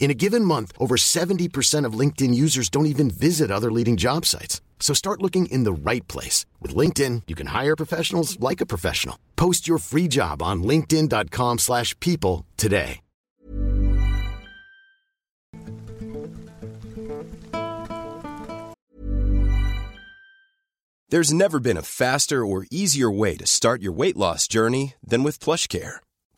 In a given month, over 70% of LinkedIn users don't even visit other leading job sites. So start looking in the right place. With LinkedIn, you can hire professionals like a professional. Post your free job on linkedin.com slash people today. There's never been a faster or easier way to start your weight loss journey than with PlushCare.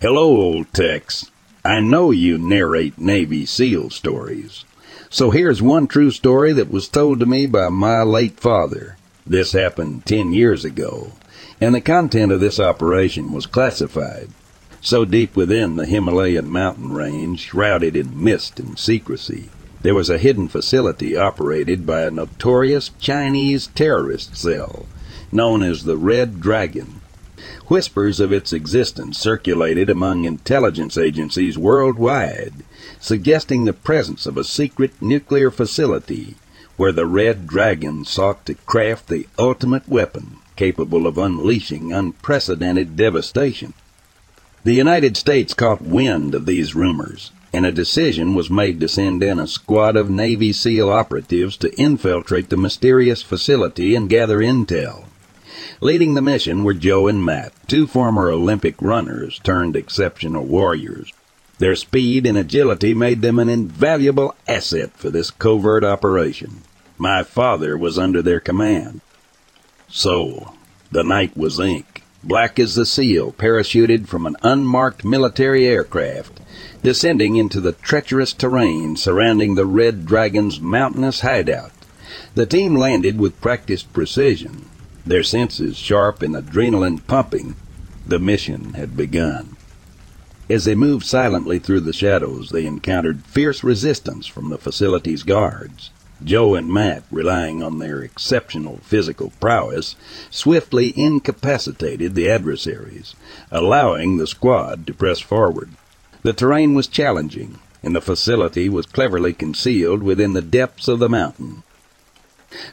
Hello, old Tex. I know you narrate Navy SEAL stories. So here's one true story that was told to me by my late father. This happened ten years ago, and the content of this operation was classified. So deep within the Himalayan mountain range, shrouded in mist and secrecy, there was a hidden facility operated by a notorious Chinese terrorist cell known as the Red Dragon. Whispers of its existence circulated among intelligence agencies worldwide, suggesting the presence of a secret nuclear facility where the Red Dragon sought to craft the ultimate weapon capable of unleashing unprecedented devastation. The United States caught wind of these rumors, and a decision was made to send in a squad of Navy SEAL operatives to infiltrate the mysterious facility and gather intel. Leading the mission were Joe and Matt, two former Olympic runners turned exceptional warriors. Their speed and agility made them an invaluable asset for this covert operation. My father was under their command. So, the night was ink, black as the seal parachuted from an unmarked military aircraft, descending into the treacherous terrain surrounding the Red Dragon's mountainous hideout. The team landed with practiced precision, their senses sharp and adrenaline pumping. The mission had begun. As they moved silently through the shadows, they encountered fierce resistance from the facility's guards. Joe and Matt, relying on their exceptional physical prowess, swiftly incapacitated the adversaries, allowing the squad to press forward. The terrain was challenging, and the facility was cleverly concealed within the depths of the mountain.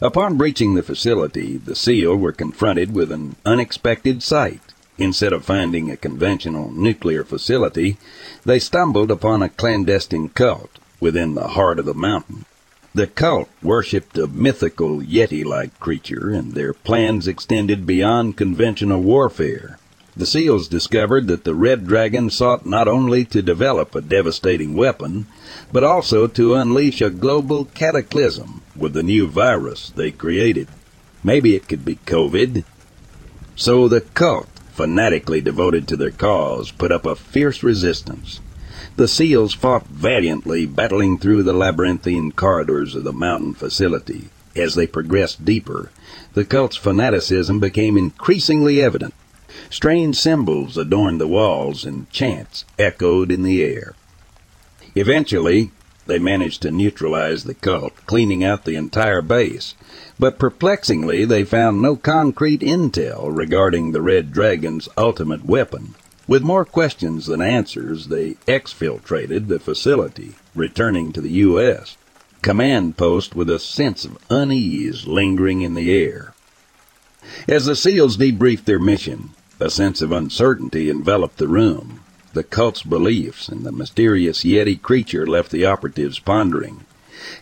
Upon breaching the facility, the SEAL were confronted with an unexpected sight. Instead of finding a conventional nuclear facility, they stumbled upon a clandestine cult within the heart of the mountain. The cult worshipped a mythical Yeti like creature, and their plans extended beyond conventional warfare. The SEALs discovered that the Red Dragon sought not only to develop a devastating weapon, but also to unleash a global cataclysm with the new virus they created. Maybe it could be COVID. So the cult, fanatically devoted to their cause, put up a fierce resistance. The SEALs fought valiantly, battling through the labyrinthine corridors of the mountain facility. As they progressed deeper, the cult's fanaticism became increasingly evident. Strange symbols adorned the walls and chants echoed in the air. Eventually, they managed to neutralize the cult, cleaning out the entire base. But perplexingly, they found no concrete intel regarding the Red Dragon's ultimate weapon. With more questions than answers, they exfiltrated the facility, returning to the U.S. Command post with a sense of unease lingering in the air. As the SEALs debriefed their mission, a sense of uncertainty enveloped the room. The cult's beliefs and the mysterious Yeti creature left the operatives pondering.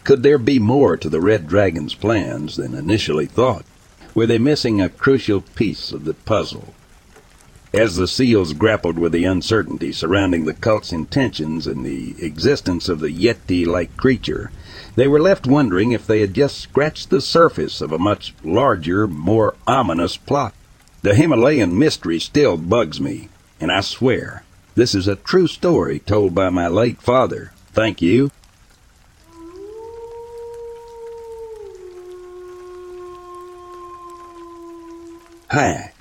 Could there be more to the Red Dragon's plans than initially thought? Were they missing a crucial piece of the puzzle? As the SEALs grappled with the uncertainty surrounding the cult's intentions and the existence of the Yeti-like creature, they were left wondering if they had just scratched the surface of a much larger, more ominous plot. The Himalayan mystery still bugs me, and I swear, this is a true story told by my late father. Thank you. Hi,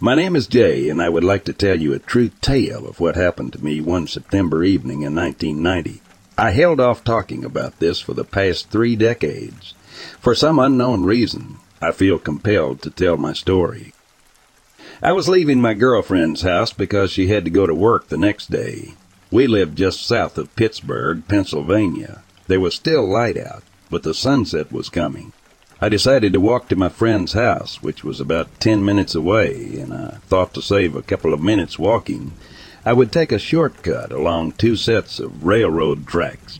my name is Jay, and I would like to tell you a true tale of what happened to me one September evening in 1990. I held off talking about this for the past three decades. For some unknown reason, I feel compelled to tell my story. I was leaving my girlfriend's house because she had to go to work the next day. We lived just south of Pittsburgh, Pennsylvania. There was still light out, but the sunset was coming. I decided to walk to my friend's house, which was about ten minutes away, and I thought to save a couple of minutes walking, I would take a shortcut along two sets of railroad tracks.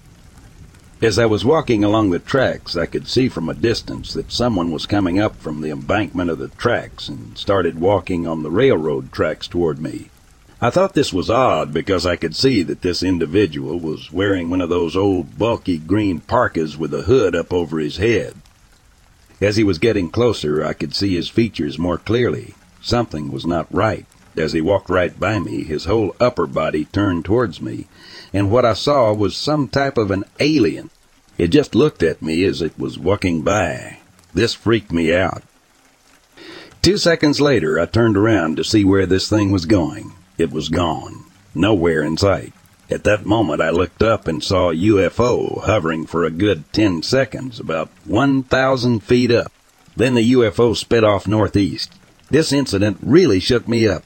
As I was walking along the tracks, I could see from a distance that someone was coming up from the embankment of the tracks and started walking on the railroad tracks toward me. I thought this was odd because I could see that this individual was wearing one of those old bulky green parkas with a hood up over his head. As he was getting closer, I could see his features more clearly. Something was not right. As he walked right by me, his whole upper body turned towards me, and what I saw was some type of an alien. It just looked at me as it was walking by. This freaked me out. Two seconds later, I turned around to see where this thing was going. It was gone. Nowhere in sight. At that moment, I looked up and saw a UFO hovering for a good ten seconds, about 1,000 feet up. Then the UFO sped off northeast. This incident really shook me up.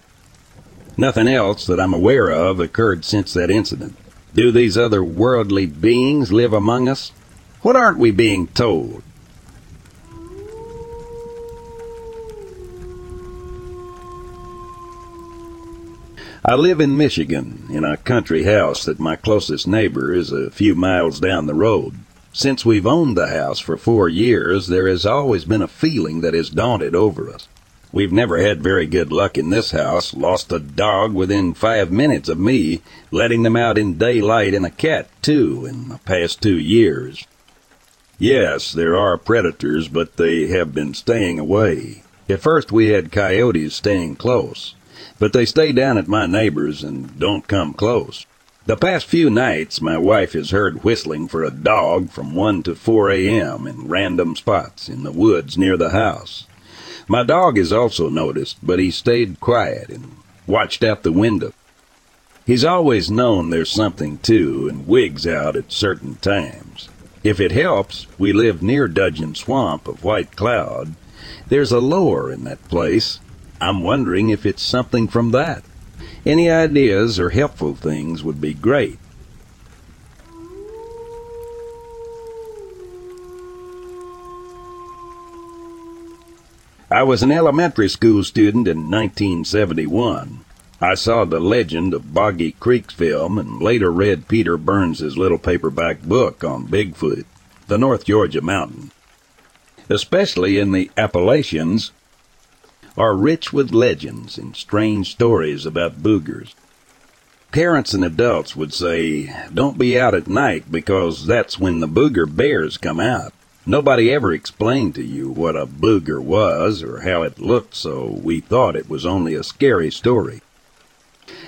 Nothing else that I'm aware of occurred since that incident. Do these other worldly beings live among us? What aren't we being told? I live in Michigan in a country house that my closest neighbor is a few miles down the road. Since we've owned the house for four years, there has always been a feeling that has daunted over us. We've never had very good luck in this house. Lost a dog within five minutes of me letting them out in daylight and a cat, too, in the past two years. Yes, there are predators, but they have been staying away. At first we had coyotes staying close, but they stay down at my neighbor's and don't come close. The past few nights, my wife has heard whistling for a dog from 1 to 4 a.m. in random spots in the woods near the house. My dog has also noticed, but he stayed quiet and watched out the window. He's always known there's something to and wigs out at certain times. If it helps, we live near Dudgeon Swamp of White Cloud. There's a lore in that place. I'm wondering if it's something from that. Any ideas or helpful things would be great. I was an elementary school student in 1971. I saw the legend of Boggy Creek's film and later read Peter Byrne's little paperback book on Bigfoot, the North Georgia mountain. Especially in the Appalachians, are rich with legends and strange stories about boogers. Parents and adults would say, don't be out at night because that's when the booger bears come out. Nobody ever explained to you what a booger was or how it looked, so we thought it was only a scary story.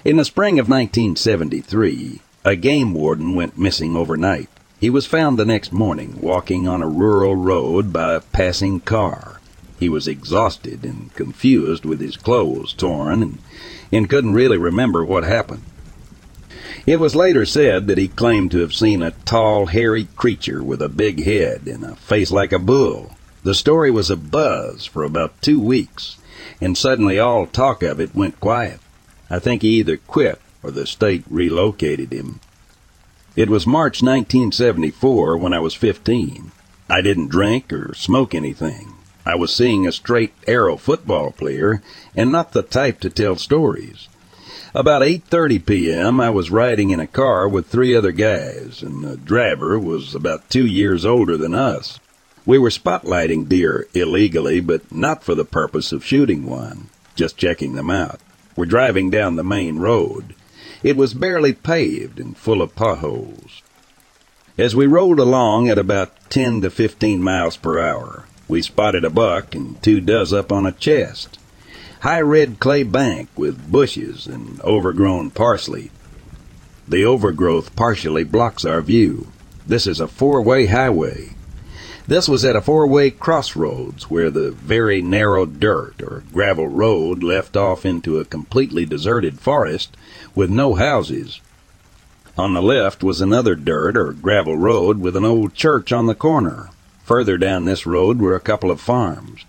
In the spring of 1973, a game warden went missing overnight. He was found the next morning walking on a rural road by a passing car. He was exhausted and confused with his clothes torn and, and couldn't really remember what happened. It was later said that he claimed to have seen a tall, hairy creature with a big head and a face like a bull. The story was a buzz for about two weeks, and suddenly all talk of it went quiet. I think he either quit or the state relocated him. It was March 1974 when I was 15. I didn't drink or smoke anything. I was seeing a straight arrow football player and not the type to tell stories. About 8:30 p.m., I was riding in a car with three other guys, and the driver was about 2 years older than us. We were spotlighting deer illegally, but not for the purpose of shooting one, just checking them out. We're driving down the main road. It was barely paved and full of potholes. As we rolled along at about 10 to 15 miles per hour, we spotted a buck and two does up on a chest high red clay bank with bushes and overgrown parsley. The overgrowth partially blocks our view. This is a four-way highway. This was at a four-way crossroads where the very narrow dirt or gravel road left off into a completely deserted forest with no houses. On the left was another dirt or gravel road with an old church on the corner. Further down this road were a couple of farms.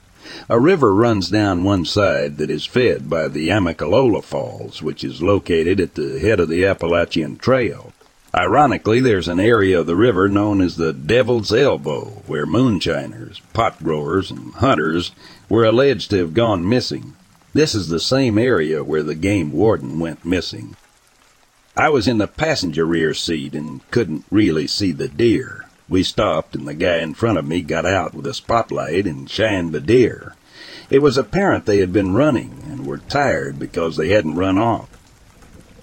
A river runs down one side that is fed by the Amicalola Falls, which is located at the head of the Appalachian Trail. Ironically, there's an area of the river known as the Devil's Elbow, where moonshiners, pot growers, and hunters were alleged to have gone missing. This is the same area where the game warden went missing. I was in the passenger rear seat and couldn't really see the deer. We stopped, and the guy in front of me got out with a spotlight and shined the deer. It was apparent they had been running and were tired because they hadn't run off.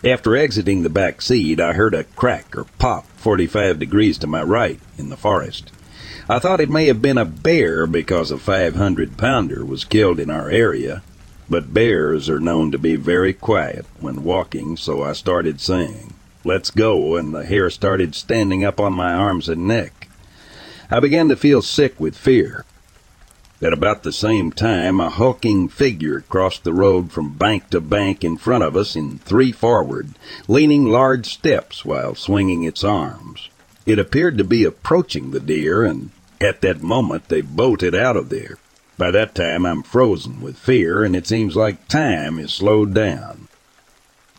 After exiting the back seat, I heard a crack or pop 45 degrees to my right in the forest. I thought it may have been a bear because a 500 pounder was killed in our area, but bears are known to be very quiet when walking, so I started saying, Let's go, and the hair started standing up on my arms and neck. I began to feel sick with fear. At about the same time, a hulking figure crossed the road from bank to bank in front of us in three forward, leaning large steps while swinging its arms. It appeared to be approaching the deer, and at that moment they bolted out of there. By that time, I'm frozen with fear, and it seems like time is slowed down.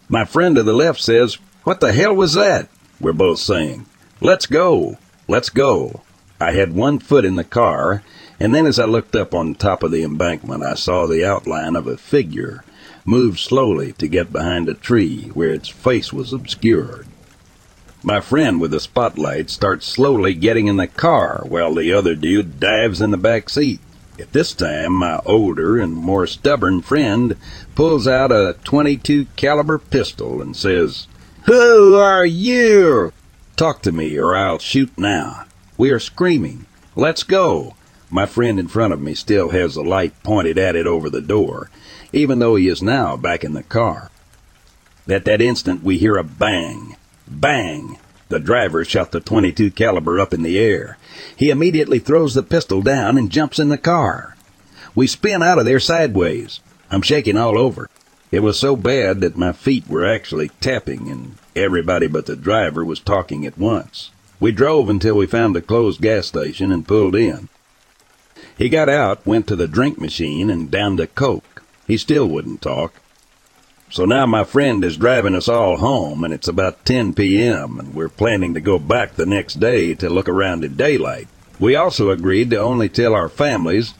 My friend to the left says, what the hell was that? We're both saying. Let's go. Let's go. I had one foot in the car, and then as I looked up on top of the embankment, I saw the outline of a figure move slowly to get behind a tree where its face was obscured. My friend with the spotlight starts slowly getting in the car while the other dude dives in the back seat. At this time, my older and more stubborn friend pulls out a 22 caliber pistol and says, who are you? Talk to me or I'll shoot now. We are screaming. Let's go. My friend in front of me still has the light pointed at it over the door, even though he is now back in the car. At that instant, we hear a bang. Bang! The driver shot the 22 caliber up in the air. He immediately throws the pistol down and jumps in the car. We spin out of there sideways. I'm shaking all over. It was so bad that my feet were actually tapping and everybody but the driver was talking at once. We drove until we found a closed gas station and pulled in. He got out, went to the drink machine, and downed a Coke. He still wouldn't talk. So now my friend is driving us all home, and it's about 10 p.m., and we're planning to go back the next day to look around in daylight. We also agreed to only tell our families,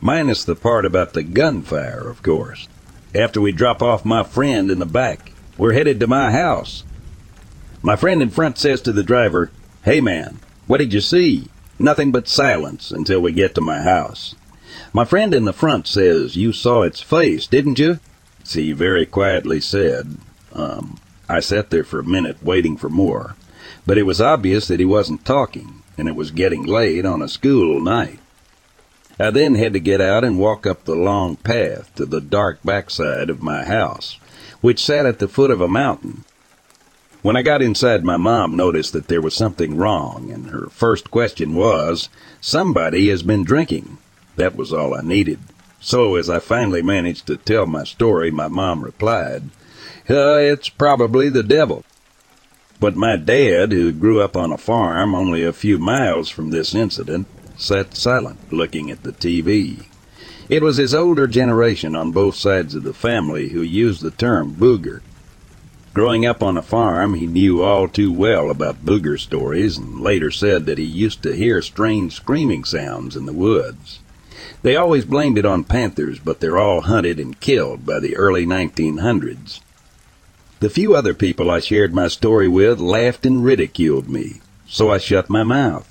minus the part about the gunfire, of course after we drop off my friend in the back. We're headed to my house. My friend in front says to the driver, Hey man, what did you see? Nothing but silence until we get to my house. My friend in the front says you saw its face, didn't you? He very quietly said, um, I sat there for a minute waiting for more, but it was obvious that he wasn't talking, and it was getting late on a school night. I then had to get out and walk up the long path to the dark backside of my house, which sat at the foot of a mountain. When I got inside, my mom noticed that there was something wrong, and her first question was, Somebody has been drinking. That was all I needed. So, as I finally managed to tell my story, my mom replied, uh, It's probably the devil. But my dad, who grew up on a farm only a few miles from this incident, sat silent, looking at the TV. It was his older generation on both sides of the family who used the term booger. Growing up on a farm, he knew all too well about booger stories and later said that he used to hear strange screaming sounds in the woods. They always blamed it on panthers, but they're all hunted and killed by the early 1900s. The few other people I shared my story with laughed and ridiculed me, so I shut my mouth.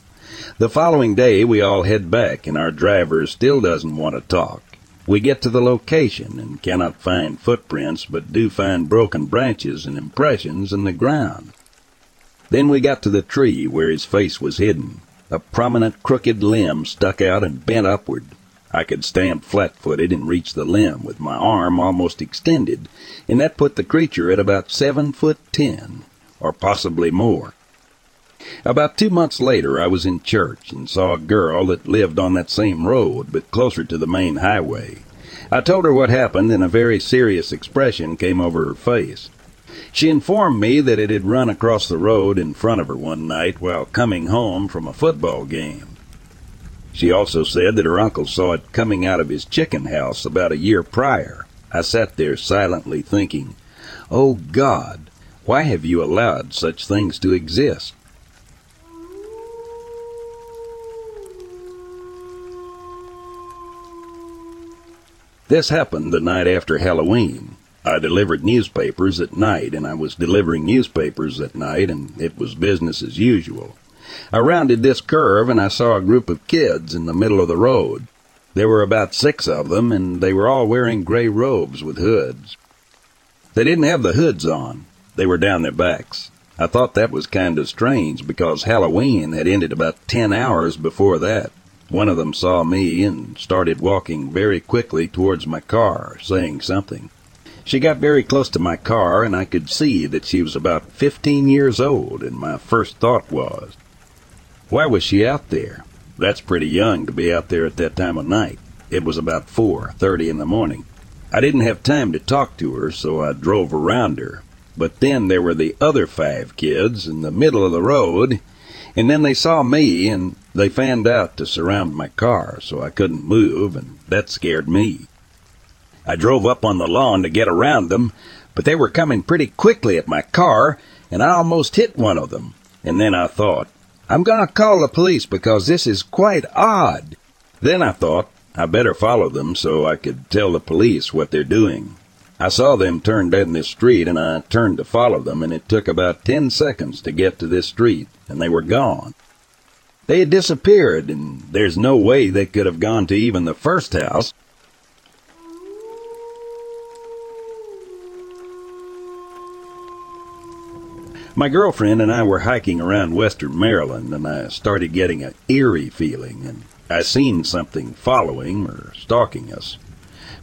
The following day, we all head back, and our driver still doesn't want to talk. We get to the location and cannot find footprints, but do find broken branches and impressions in the ground. Then we got to the tree where his face was hidden. A prominent crooked limb stuck out and bent upward. I could stand flat-footed and reach the limb with my arm almost extended, and that put the creature at about seven foot ten, or possibly more. About two months later, I was in church and saw a girl that lived on that same road, but closer to the main highway. I told her what happened, and a very serious expression came over her face. She informed me that it had run across the road in front of her one night while coming home from a football game. She also said that her uncle saw it coming out of his chicken house about a year prior. I sat there silently thinking, Oh God, why have you allowed such things to exist? This happened the night after Halloween. I delivered newspapers at night, and I was delivering newspapers at night, and it was business as usual. I rounded this curve and I saw a group of kids in the middle of the road. There were about six of them, and they were all wearing gray robes with hoods. They didn't have the hoods on. They were down their backs. I thought that was kind of strange because Halloween had ended about ten hours before that. One of them saw me and started walking very quickly towards my car, saying something. She got very close to my car, and I could see that she was about fifteen years old, and my first thought was, why was she out there? That's pretty young to be out there at that time of night. It was about 4.30 in the morning. I didn't have time to talk to her, so I drove around her. But then there were the other five kids in the middle of the road, and then they saw me, and they fanned out to surround my car, so I couldn't move, and that scared me. I drove up on the lawn to get around them, but they were coming pretty quickly at my car, and I almost hit one of them. And then I thought, I'm going to call the police because this is quite odd. Then I thought I better follow them so I could tell the police what they're doing. I saw them turn down this street and I turned to follow them and it took about ten seconds to get to this street and they were gone. They had disappeared and there's no way they could have gone to even the first house. My girlfriend and I were hiking around western Maryland, and I started getting an eerie feeling, and I seen something following or stalking us.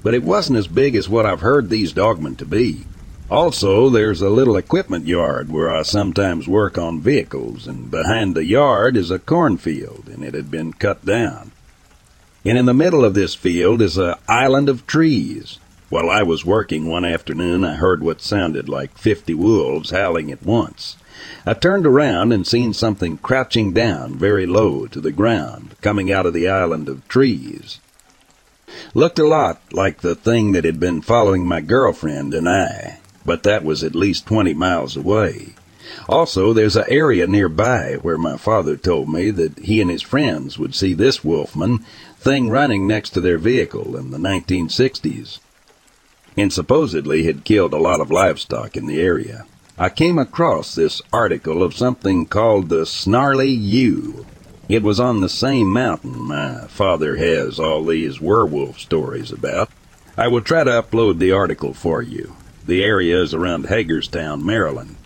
But it wasn't as big as what I've heard these dogmen to be. Also, there's a little equipment yard where I sometimes work on vehicles, and behind the yard is a cornfield, and it had been cut down. And in the middle of this field is a island of trees, while I was working one afternoon, I heard what sounded like fifty wolves howling at once. I turned around and seen something crouching down very low to the ground, coming out of the island of trees. Looked a lot like the thing that had been following my girlfriend and I, but that was at least twenty miles away. Also, there's an area nearby where my father told me that he and his friends would see this wolfman thing running next to their vehicle in the 1960s and supposedly had killed a lot of livestock in the area. I came across this article of something called the Snarly Yow. It was on the same mountain my father has all these werewolf stories about. I will try to upload the article for you. The area is around Hagerstown, Maryland.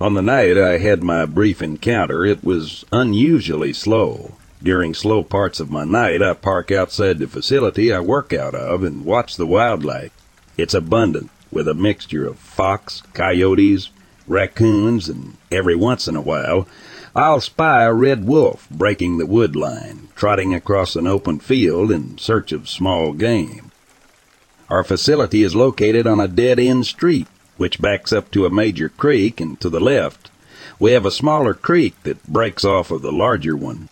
On the night I had my brief encounter, it was unusually slow. During slow parts of my night, I park outside the facility I work out of and watch the wildlife. It's abundant, with a mixture of fox, coyotes, raccoons, and every once in a while, I'll spy a red wolf breaking the wood line, trotting across an open field in search of small game. Our facility is located on a dead-end street which backs up to a major creek, and to the left, we have a smaller creek that breaks off of the larger one.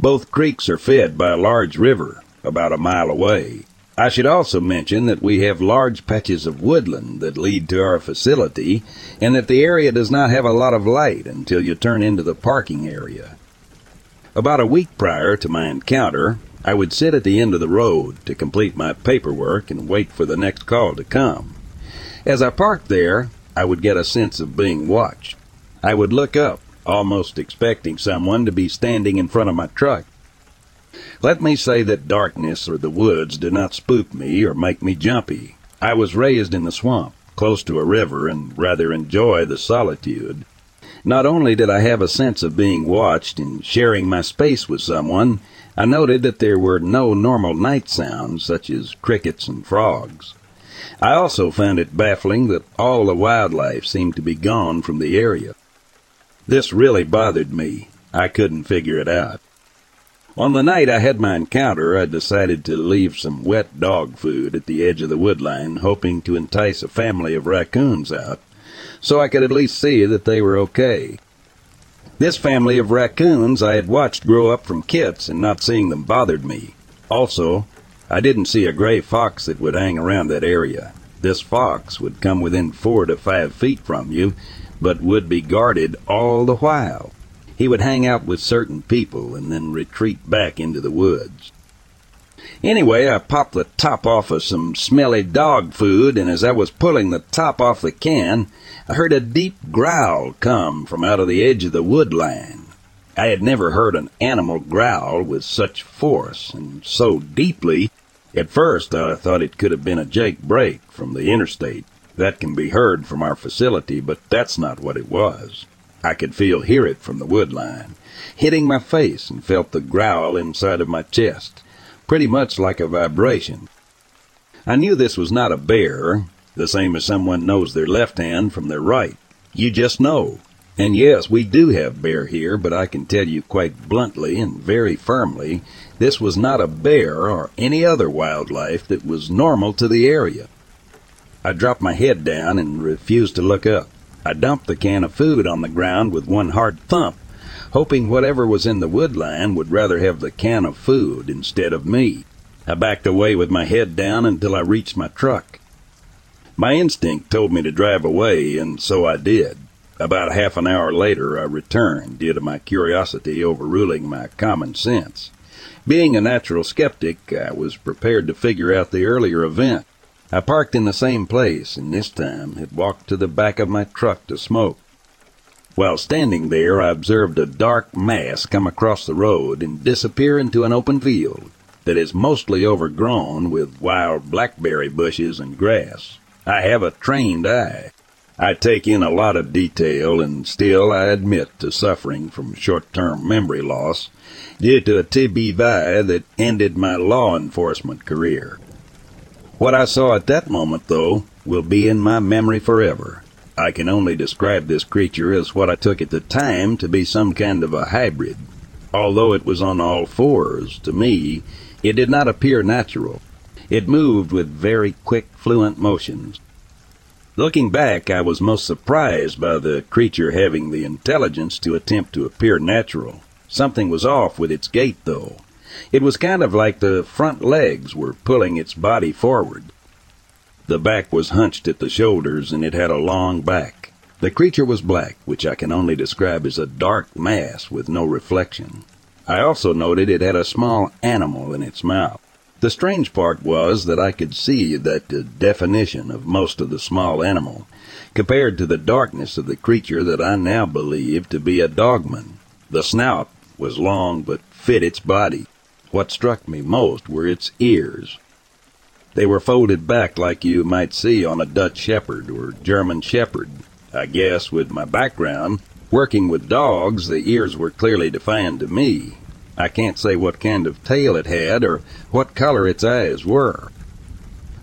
Both creeks are fed by a large river about a mile away. I should also mention that we have large patches of woodland that lead to our facility, and that the area does not have a lot of light until you turn into the parking area. About a week prior to my encounter, I would sit at the end of the road to complete my paperwork and wait for the next call to come. As I parked there, I would get a sense of being watched. I would look up, almost expecting someone to be standing in front of my truck. Let me say that darkness or the woods do not spook me or make me jumpy. I was raised in the swamp, close to a river, and rather enjoy the solitude. Not only did I have a sense of being watched and sharing my space with someone, I noted that there were no normal night sounds such as crickets and frogs. I also found it baffling that all the wildlife seemed to be gone from the area. This really bothered me. I couldn't figure it out. On the night I had my encounter, I decided to leave some wet dog food at the edge of the woodline, hoping to entice a family of raccoons out, so I could at least see that they were okay. This family of raccoons I had watched grow up from kits, and not seeing them bothered me. Also, I didn't see a gray fox that would hang around that area. This fox would come within four to five feet from you, but would be guarded all the while. He would hang out with certain people and then retreat back into the woods. Anyway, I popped the top off of some smelly dog food, and as I was pulling the top off the can, I heard a deep growl come from out of the edge of the woodline. I had never heard an animal growl with such force and so deeply at first, I thought it could have been a Jake brake from the interstate. That can be heard from our facility, but that's not what it was. I could feel hear it from the wood line, hitting my face and felt the growl inside of my chest, pretty much like a vibration. I knew this was not a bear, the same as someone knows their left hand from their right. You just know. And yes, we do have bear here, but I can tell you quite bluntly and very firmly this was not a bear or any other wildlife that was normal to the area. I dropped my head down and refused to look up. I dumped the can of food on the ground with one hard thump, hoping whatever was in the woodline would rather have the can of food instead of me. I backed away with my head down until I reached my truck. My instinct told me to drive away, and so I did. About half an hour later, I returned, due to my curiosity overruling my common sense. Being a natural skeptic, I was prepared to figure out the earlier event. I parked in the same place, and this time had walked to the back of my truck to smoke. While standing there, I observed a dark mass come across the road and disappear into an open field that is mostly overgrown with wild blackberry bushes and grass. I have a trained eye, I take in a lot of detail, and still I admit to suffering from short-term memory loss due to a TBI that ended my law enforcement career. What I saw at that moment, though, will be in my memory forever. I can only describe this creature as what I took at the time to be some kind of a hybrid. Although it was on all fours, to me, it did not appear natural. It moved with very quick, fluent motions, Looking back, I was most surprised by the creature having the intelligence to attempt to appear natural. Something was off with its gait, though. It was kind of like the front legs were pulling its body forward. The back was hunched at the shoulders, and it had a long back. The creature was black, which I can only describe as a dark mass with no reflection. I also noted it had a small animal in its mouth. The strange part was that I could see that the definition of most of the small animal compared to the darkness of the creature that I now believe to be a dogman. The snout was long but fit its body. What struck me most were its ears. They were folded back like you might see on a Dutch Shepherd or German Shepherd. I guess with my background, working with dogs, the ears were clearly defined to me. I can't say what kind of tail it had or what color its eyes were.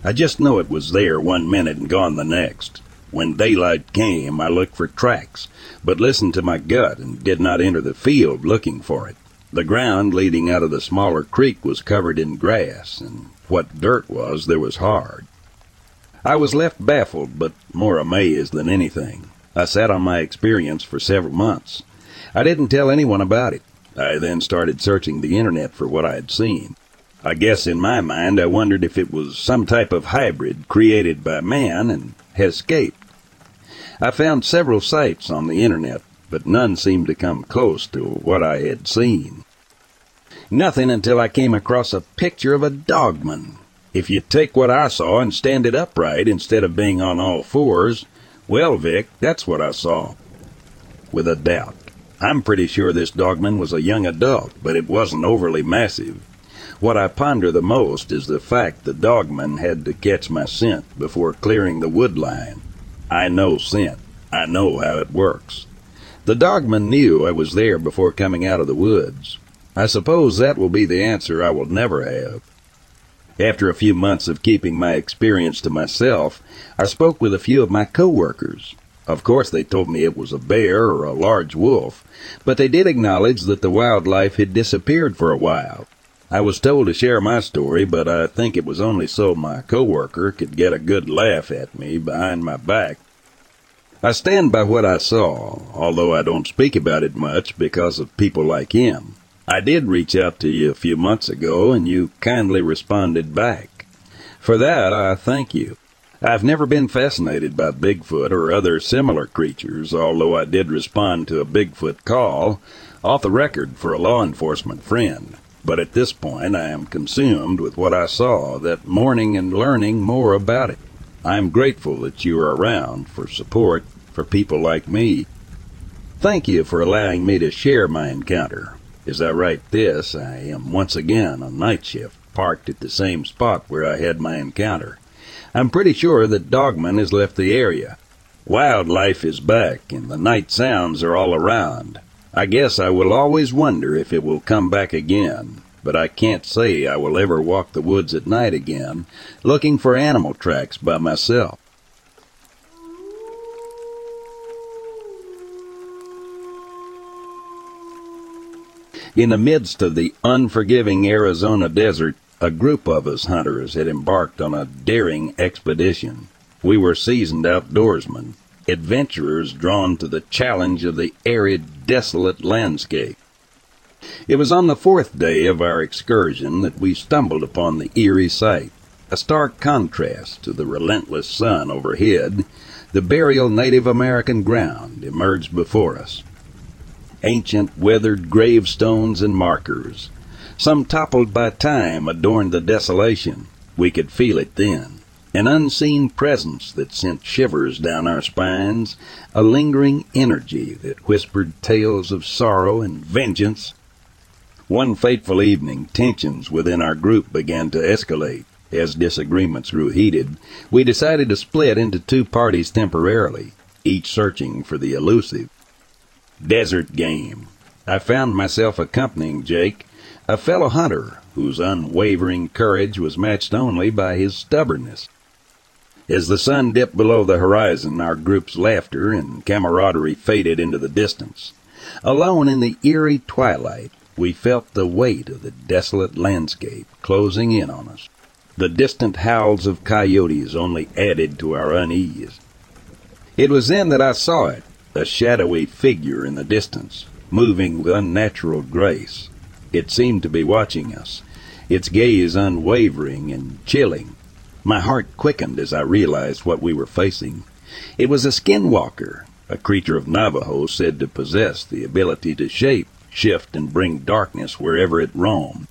I just know it was there one minute and gone the next. When daylight came, I looked for tracks, but listened to my gut and did not enter the field looking for it. The ground leading out of the smaller creek was covered in grass, and what dirt was there was hard. I was left baffled, but more amazed than anything. I sat on my experience for several months. I didn't tell anyone about it. I then started searching the internet for what I had seen. I guess in my mind I wondered if it was some type of hybrid created by man and has escaped. I found several sites on the internet, but none seemed to come close to what I had seen. Nothing until I came across a picture of a dogman. If you take what I saw and stand it upright instead of being on all fours, well, Vic, that's what I saw. With a doubt. I'm pretty sure this dogman was a young adult, but it wasn't overly massive. What I ponder the most is the fact the dogman had to catch my scent before clearing the wood line. I know scent. I know how it works. The dogman knew I was there before coming out of the woods. I suppose that will be the answer I will never have. After a few months of keeping my experience to myself, I spoke with a few of my coworkers. Of course, they told me it was a bear or a large wolf, but they did acknowledge that the wildlife had disappeared for a while. I was told to share my story, but I think it was only so my coworker could get a good laugh at me behind my back. I stand by what I saw, although I don't speak about it much because of people like him. I did reach out to you a few months ago, and you kindly responded back. For that, I thank you. I've never been fascinated by Bigfoot or other similar creatures, although I did respond to a Bigfoot call off the record for a law enforcement friend. But at this point, I am consumed with what I saw that morning and learning more about it. I am grateful that you are around for support for people like me. Thank you for allowing me to share my encounter. As I write this, I am once again on night shift, parked at the same spot where I had my encounter. I'm pretty sure that Dogman has left the area. Wildlife is back, and the night sounds are all around. I guess I will always wonder if it will come back again, but I can't say I will ever walk the woods at night again, looking for animal tracks by myself. In the midst of the unforgiving Arizona desert, a group of us hunters had embarked on a daring expedition. We were seasoned outdoorsmen, adventurers drawn to the challenge of the arid, desolate landscape. It was on the fourth day of our excursion that we stumbled upon the eerie sight. A stark contrast to the relentless sun overhead, the burial Native American ground emerged before us ancient weathered gravestones and markers. Some toppled by time adorned the desolation. We could feel it then. An unseen presence that sent shivers down our spines, a lingering energy that whispered tales of sorrow and vengeance. One fateful evening, tensions within our group began to escalate. As disagreements grew heated, we decided to split into two parties temporarily, each searching for the elusive. Desert Game. I found myself accompanying Jake, a fellow hunter whose unwavering courage was matched only by his stubbornness. As the sun dipped below the horizon, our group's laughter and camaraderie faded into the distance. Alone in the eerie twilight, we felt the weight of the desolate landscape closing in on us. The distant howls of coyotes only added to our unease. It was then that I saw it, a shadowy figure in the distance, moving with unnatural grace. It seemed to be watching us, its gaze unwavering and chilling. My heart quickened as I realized what we were facing. It was a skinwalker, a creature of Navajo said to possess the ability to shape, shift, and bring darkness wherever it roamed.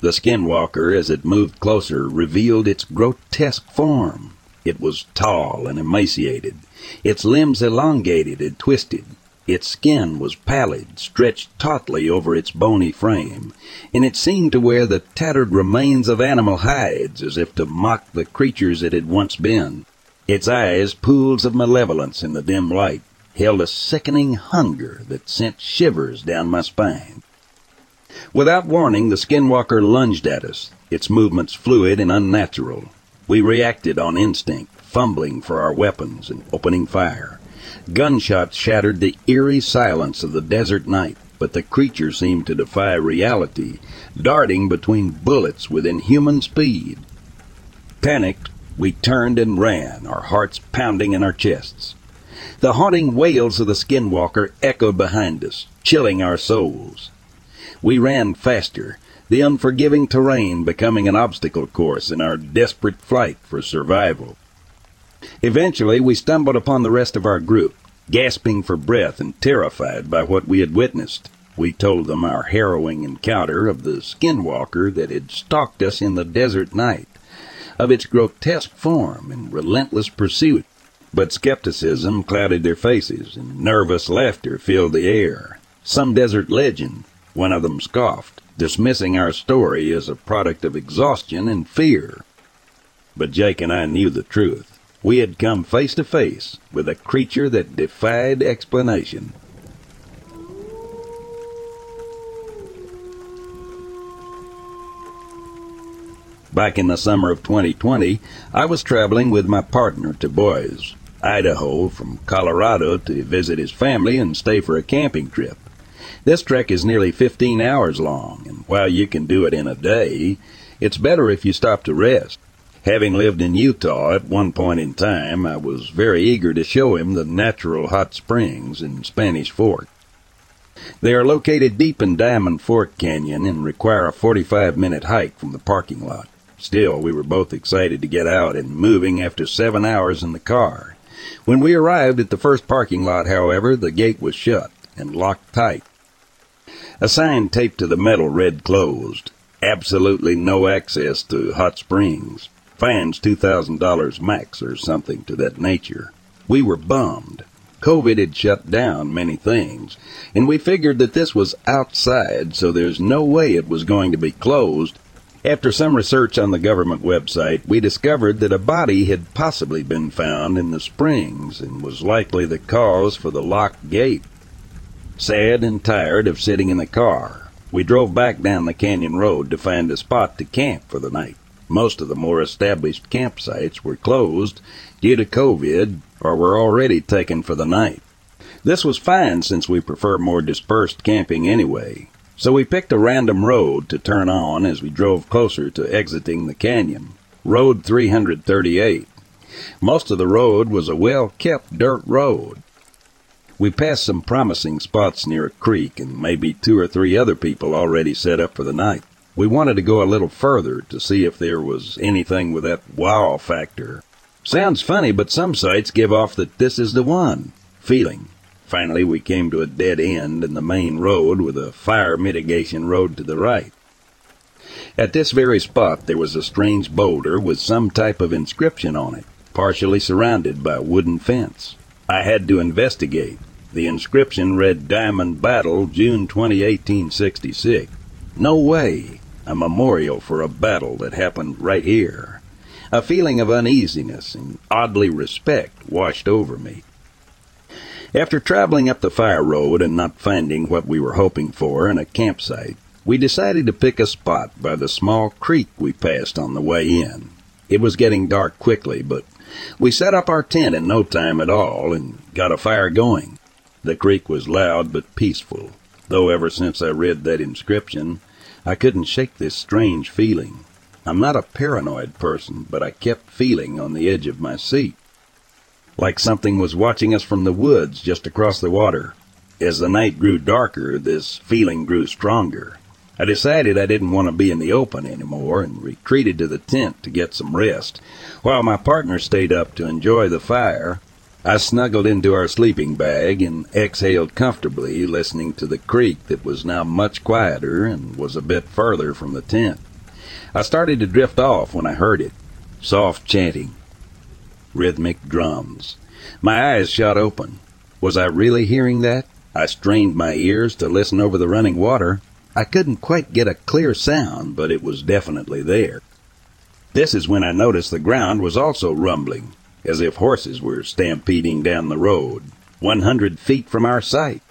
The skinwalker, as it moved closer, revealed its grotesque form. It was tall and emaciated, its limbs elongated and twisted. Its skin was pallid, stretched tautly over its bony frame, and it seemed to wear the tattered remains of animal hides as if to mock the creatures it had once been. Its eyes, pools of malevolence in the dim light, held a sickening hunger that sent shivers down my spine. Without warning, the skinwalker lunged at us, its movements fluid and unnatural. We reacted on instinct, fumbling for our weapons and opening fire. Gunshots shattered the eerie silence of the desert night, but the creature seemed to defy reality, darting between bullets with inhuman speed. Panicked, we turned and ran, our hearts pounding in our chests. The haunting wails of the skinwalker echoed behind us, chilling our souls. We ran faster, the unforgiving terrain becoming an obstacle course in our desperate flight for survival. Eventually, we stumbled upon the rest of our group, gasping for breath and terrified by what we had witnessed. We told them our harrowing encounter of the skinwalker that had stalked us in the desert night, of its grotesque form and relentless pursuit. But skepticism clouded their faces, and nervous laughter filled the air. Some desert legend, one of them scoffed, dismissing our story as a product of exhaustion and fear. But Jake and I knew the truth. We had come face to face with a creature that defied explanation. Back in the summer of 2020, I was traveling with my partner to Boise, Idaho, from Colorado to visit his family and stay for a camping trip. This trek is nearly 15 hours long, and while you can do it in a day, it's better if you stop to rest. Having lived in Utah at one point in time, I was very eager to show him the natural hot springs in Spanish Fork. They are located deep in Diamond Fork Canyon and require a 45 minute hike from the parking lot. Still, we were both excited to get out and moving after seven hours in the car. When we arrived at the first parking lot, however, the gate was shut and locked tight. A sign taped to the metal read closed. Absolutely no access to hot springs. Fines $2,000 max or something to that nature. We were bummed. COVID had shut down many things, and we figured that this was outside, so there's no way it was going to be closed. After some research on the government website, we discovered that a body had possibly been found in the springs and was likely the cause for the locked gate. Sad and tired of sitting in the car, we drove back down the canyon road to find a spot to camp for the night. Most of the more established campsites were closed due to COVID or were already taken for the night. This was fine since we prefer more dispersed camping anyway, so we picked a random road to turn on as we drove closer to exiting the canyon. Road 338. Most of the road was a well kept dirt road, we passed some promising spots near a creek and maybe two or three other people already set up for the night. We wanted to go a little further to see if there was anything with that wow factor. Sounds funny, but some sites give off that this is the one feeling. Finally, we came to a dead end in the main road with a fire mitigation road to the right. At this very spot, there was a strange boulder with some type of inscription on it, partially surrounded by a wooden fence. I had to investigate. The inscription read Diamond Battle, June 20, 1866. No way! A memorial for a battle that happened right here. A feeling of uneasiness and oddly respect washed over me. After traveling up the fire road and not finding what we were hoping for in a campsite, we decided to pick a spot by the small creek we passed on the way in. It was getting dark quickly, but we set up our tent in no time at all and got a fire going. The creek was loud but peaceful, though ever since I read that inscription, I couldn't shake this strange feeling. I'm not a paranoid person, but I kept feeling on the edge of my seat. Like something was watching us from the woods just across the water. As the night grew darker, this feeling grew stronger. I decided I didn't want to be in the open anymore and retreated to the tent to get some rest. While my partner stayed up to enjoy the fire, I snuggled into our sleeping bag and exhaled comfortably, listening to the creek that was now much quieter and was a bit further from the tent. I started to drift off when I heard it. Soft chanting. Rhythmic drums. My eyes shot open. Was I really hearing that? I strained my ears to listen over the running water. I couldn't quite get a clear sound, but it was definitely there. This is when I noticed the ground was also rumbling, as if horses were stampeding down the road, 100 feet from our sight.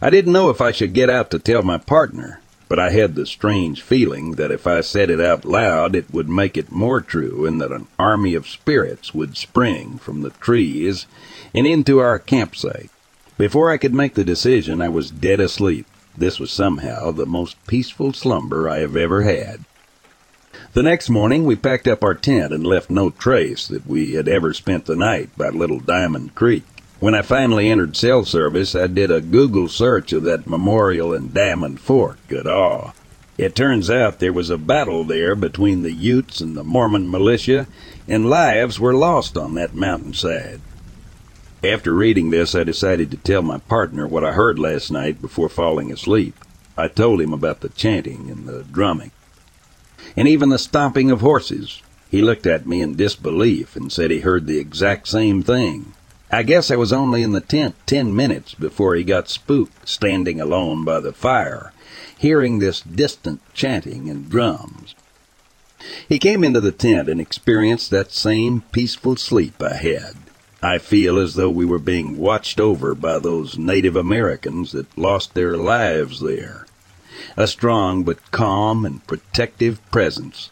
I didn't know if I should get out to tell my partner, but I had the strange feeling that if I said it out loud, it would make it more true and that an army of spirits would spring from the trees and into our campsite. Before I could make the decision, I was dead asleep. This was somehow the most peaceful slumber I have ever had. The next morning, we packed up our tent and left no trace that we had ever spent the night by Little Diamond Creek. When I finally entered cell service, I did a Google search of that memorial in Diamond Fork Utah. It turns out there was a battle there between the Utes and the Mormon militia, and lives were lost on that mountainside. After reading this, I decided to tell my partner what I heard last night before falling asleep. I told him about the chanting and the drumming, and even the stomping of horses. He looked at me in disbelief and said he heard the exact same thing. I guess I was only in the tent ten minutes before he got spooked standing alone by the fire, hearing this distant chanting and drums. He came into the tent and experienced that same peaceful sleep I had. I feel as though we were being watched over by those Native Americans that lost their lives there. A strong but calm and protective presence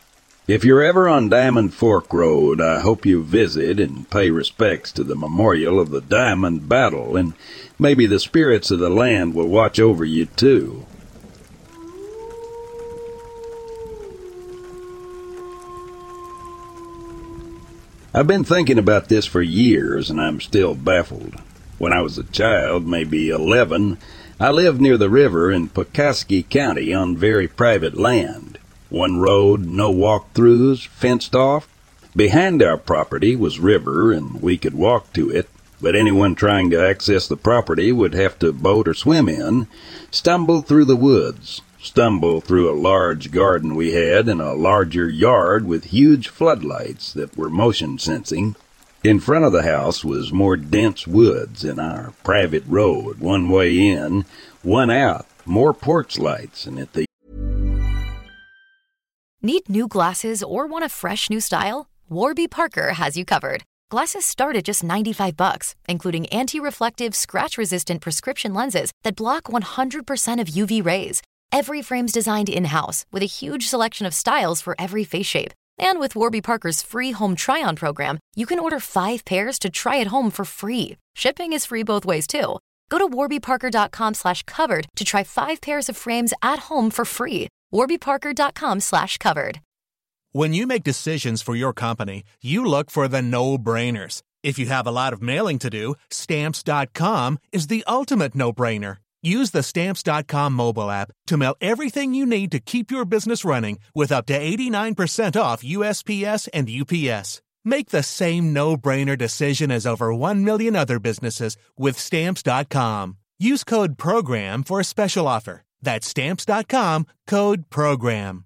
if you're ever on Diamond Fork Road, I hope you visit and pay respects to the memorial of the Diamond Battle, and maybe the spirits of the land will watch over you too. I've been thinking about this for years, and I'm still baffled. When I was a child, maybe 11, I lived near the river in Pulaski County on very private land. One road, no walk-throughs, fenced off. Behind our property was river, and we could walk to it, but anyone trying to access the property would have to boat or swim in, stumble through the woods, stumble through a large garden we had in a larger yard with huge floodlights that were motion sensing. In front of the house was more dense woods and our private road, one way in, one out, more porch lights, and at the Need new glasses or want a fresh new style? Warby Parker has you covered. Glasses start at just 95 bucks, including anti-reflective, scratch-resistant prescription lenses that block 100% of UV rays. Every frame's designed in-house with a huge selection of styles for every face shape. And with Warby Parker's free home try-on program, you can order 5 pairs to try at home for free. Shipping is free both ways too. Go to warbyparker.com/covered to try 5 pairs of frames at home for free warbyparker.com slash covered. When you make decisions for your company, you look for the no-brainers. If you have a lot of mailing to do, stamps.com is the ultimate no-brainer. Use the stamps.com mobile app to mail everything you need to keep your business running with up to 89% off USPS and UPS. Make the same no-brainer decision as over 1 million other businesses with stamps.com. Use code PROGRAM for a special offer. That's stamps.com, code program.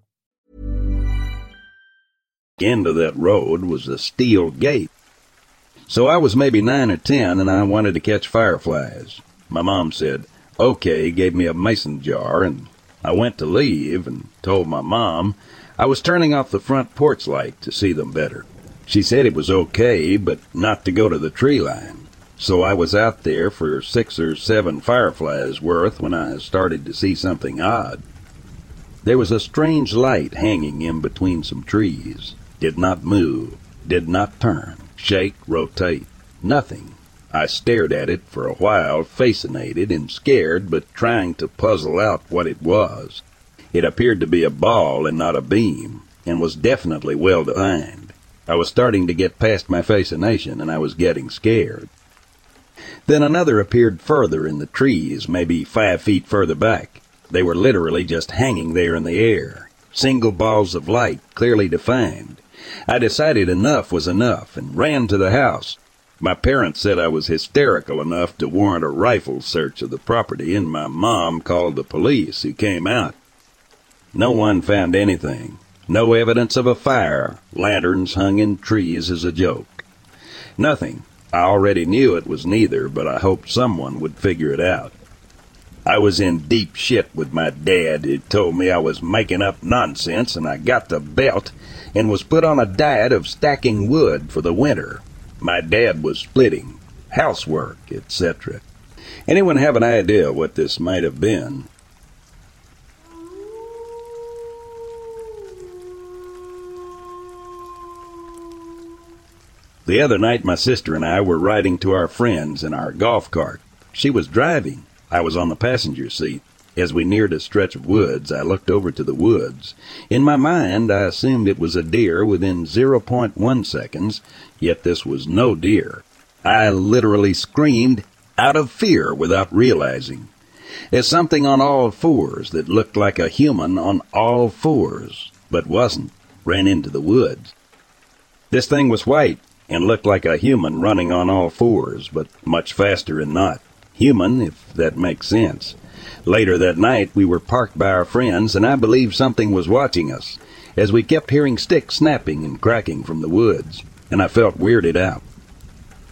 End of that road was a steel gate. So I was maybe nine or ten and I wanted to catch fireflies. My mom said, okay, gave me a mason jar and I went to leave and told my mom I was turning off the front porch light to see them better. She said it was okay, but not to go to the tree line. So I was out there for six or seven fireflies worth when I started to see something odd. There was a strange light hanging in between some trees. Did not move, did not turn, shake, rotate, nothing. I stared at it for a while, fascinated and scared, but trying to puzzle out what it was. It appeared to be a ball and not a beam, and was definitely well defined. I was starting to get past my fascination, and I was getting scared. Then another appeared further in the trees, maybe five feet further back. They were literally just hanging there in the air. Single balls of light, clearly defined. I decided enough was enough and ran to the house. My parents said I was hysterical enough to warrant a rifle search of the property, and my mom called the police, who came out. No one found anything. No evidence of a fire, lanterns hung in trees as a joke. Nothing. I already knew it was neither, but I hoped someone would figure it out. I was in deep shit with my dad. He told me I was making up nonsense, and I got the belt and was put on a diet of stacking wood for the winter. My dad was splitting, housework, etc. Anyone have an idea what this might have been? The other night, my sister and I were riding to our friends in our golf cart. She was driving. I was on the passenger seat. As we neared a stretch of woods, I looked over to the woods. In my mind, I assumed it was a deer within 0.1 seconds, yet this was no deer. I literally screamed out of fear without realizing. As something on all fours that looked like a human on all fours, but wasn't, ran into the woods. This thing was white, and looked like a human running on all fours, but much faster and not. Human, if that makes sense. Later that night, we were parked by our friends, and I believe something was watching us, as we kept hearing sticks snapping and cracking from the woods, and I felt weirded out.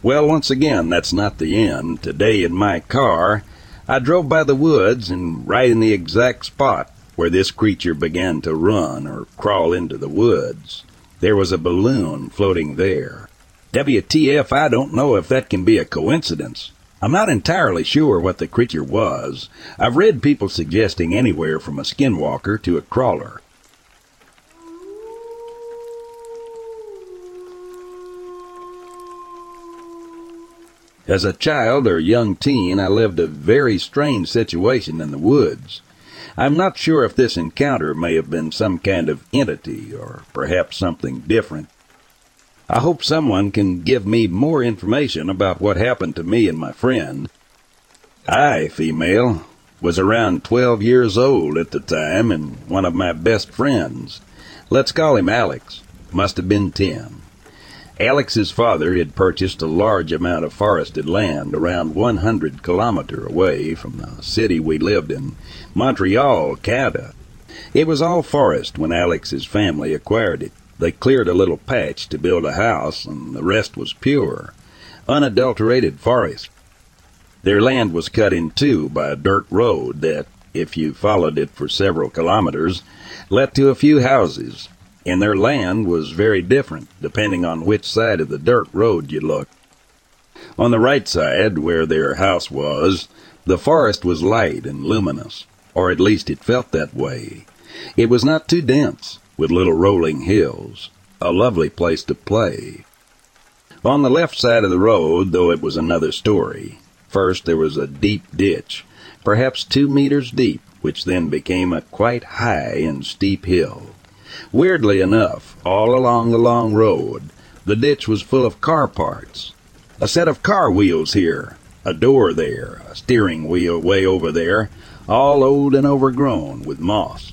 Well, once again, that's not the end. Today in my car, I drove by the woods and right in the exact spot where this creature began to run or crawl into the woods. There was a balloon floating there. WTF, I don't know if that can be a coincidence. I'm not entirely sure what the creature was. I've read people suggesting anywhere from a skinwalker to a crawler. As a child or young teen, I lived a very strange situation in the woods. I'm not sure if this encounter may have been some kind of entity or perhaps something different. I hope someone can give me more information about what happened to me and my friend. I, female, was around 12 years old at the time and one of my best friends. Let's call him Alex. Must have been 10. Alex's father had purchased a large amount of forested land around 100 kilometer away from the city we lived in, Montreal, Canada. It was all forest when Alex's family acquired it. They cleared a little patch to build a house, and the rest was pure, unadulterated forest. Their land was cut in two by a dirt road that, if you followed it for several kilometers, led to a few houses, and their land was very different depending on which side of the dirt road you looked. On the right side, where their house was, the forest was light and luminous, or at least it felt that way. It was not too dense, with little rolling hills, a lovely place to play. On the left side of the road, though it was another story, first there was a deep ditch, perhaps two meters deep, which then became a quite high and steep hill. Weirdly enough, all along the long road, the ditch was full of car parts. A set of car wheels here, a door there, a steering wheel way over there, all old and overgrown with moss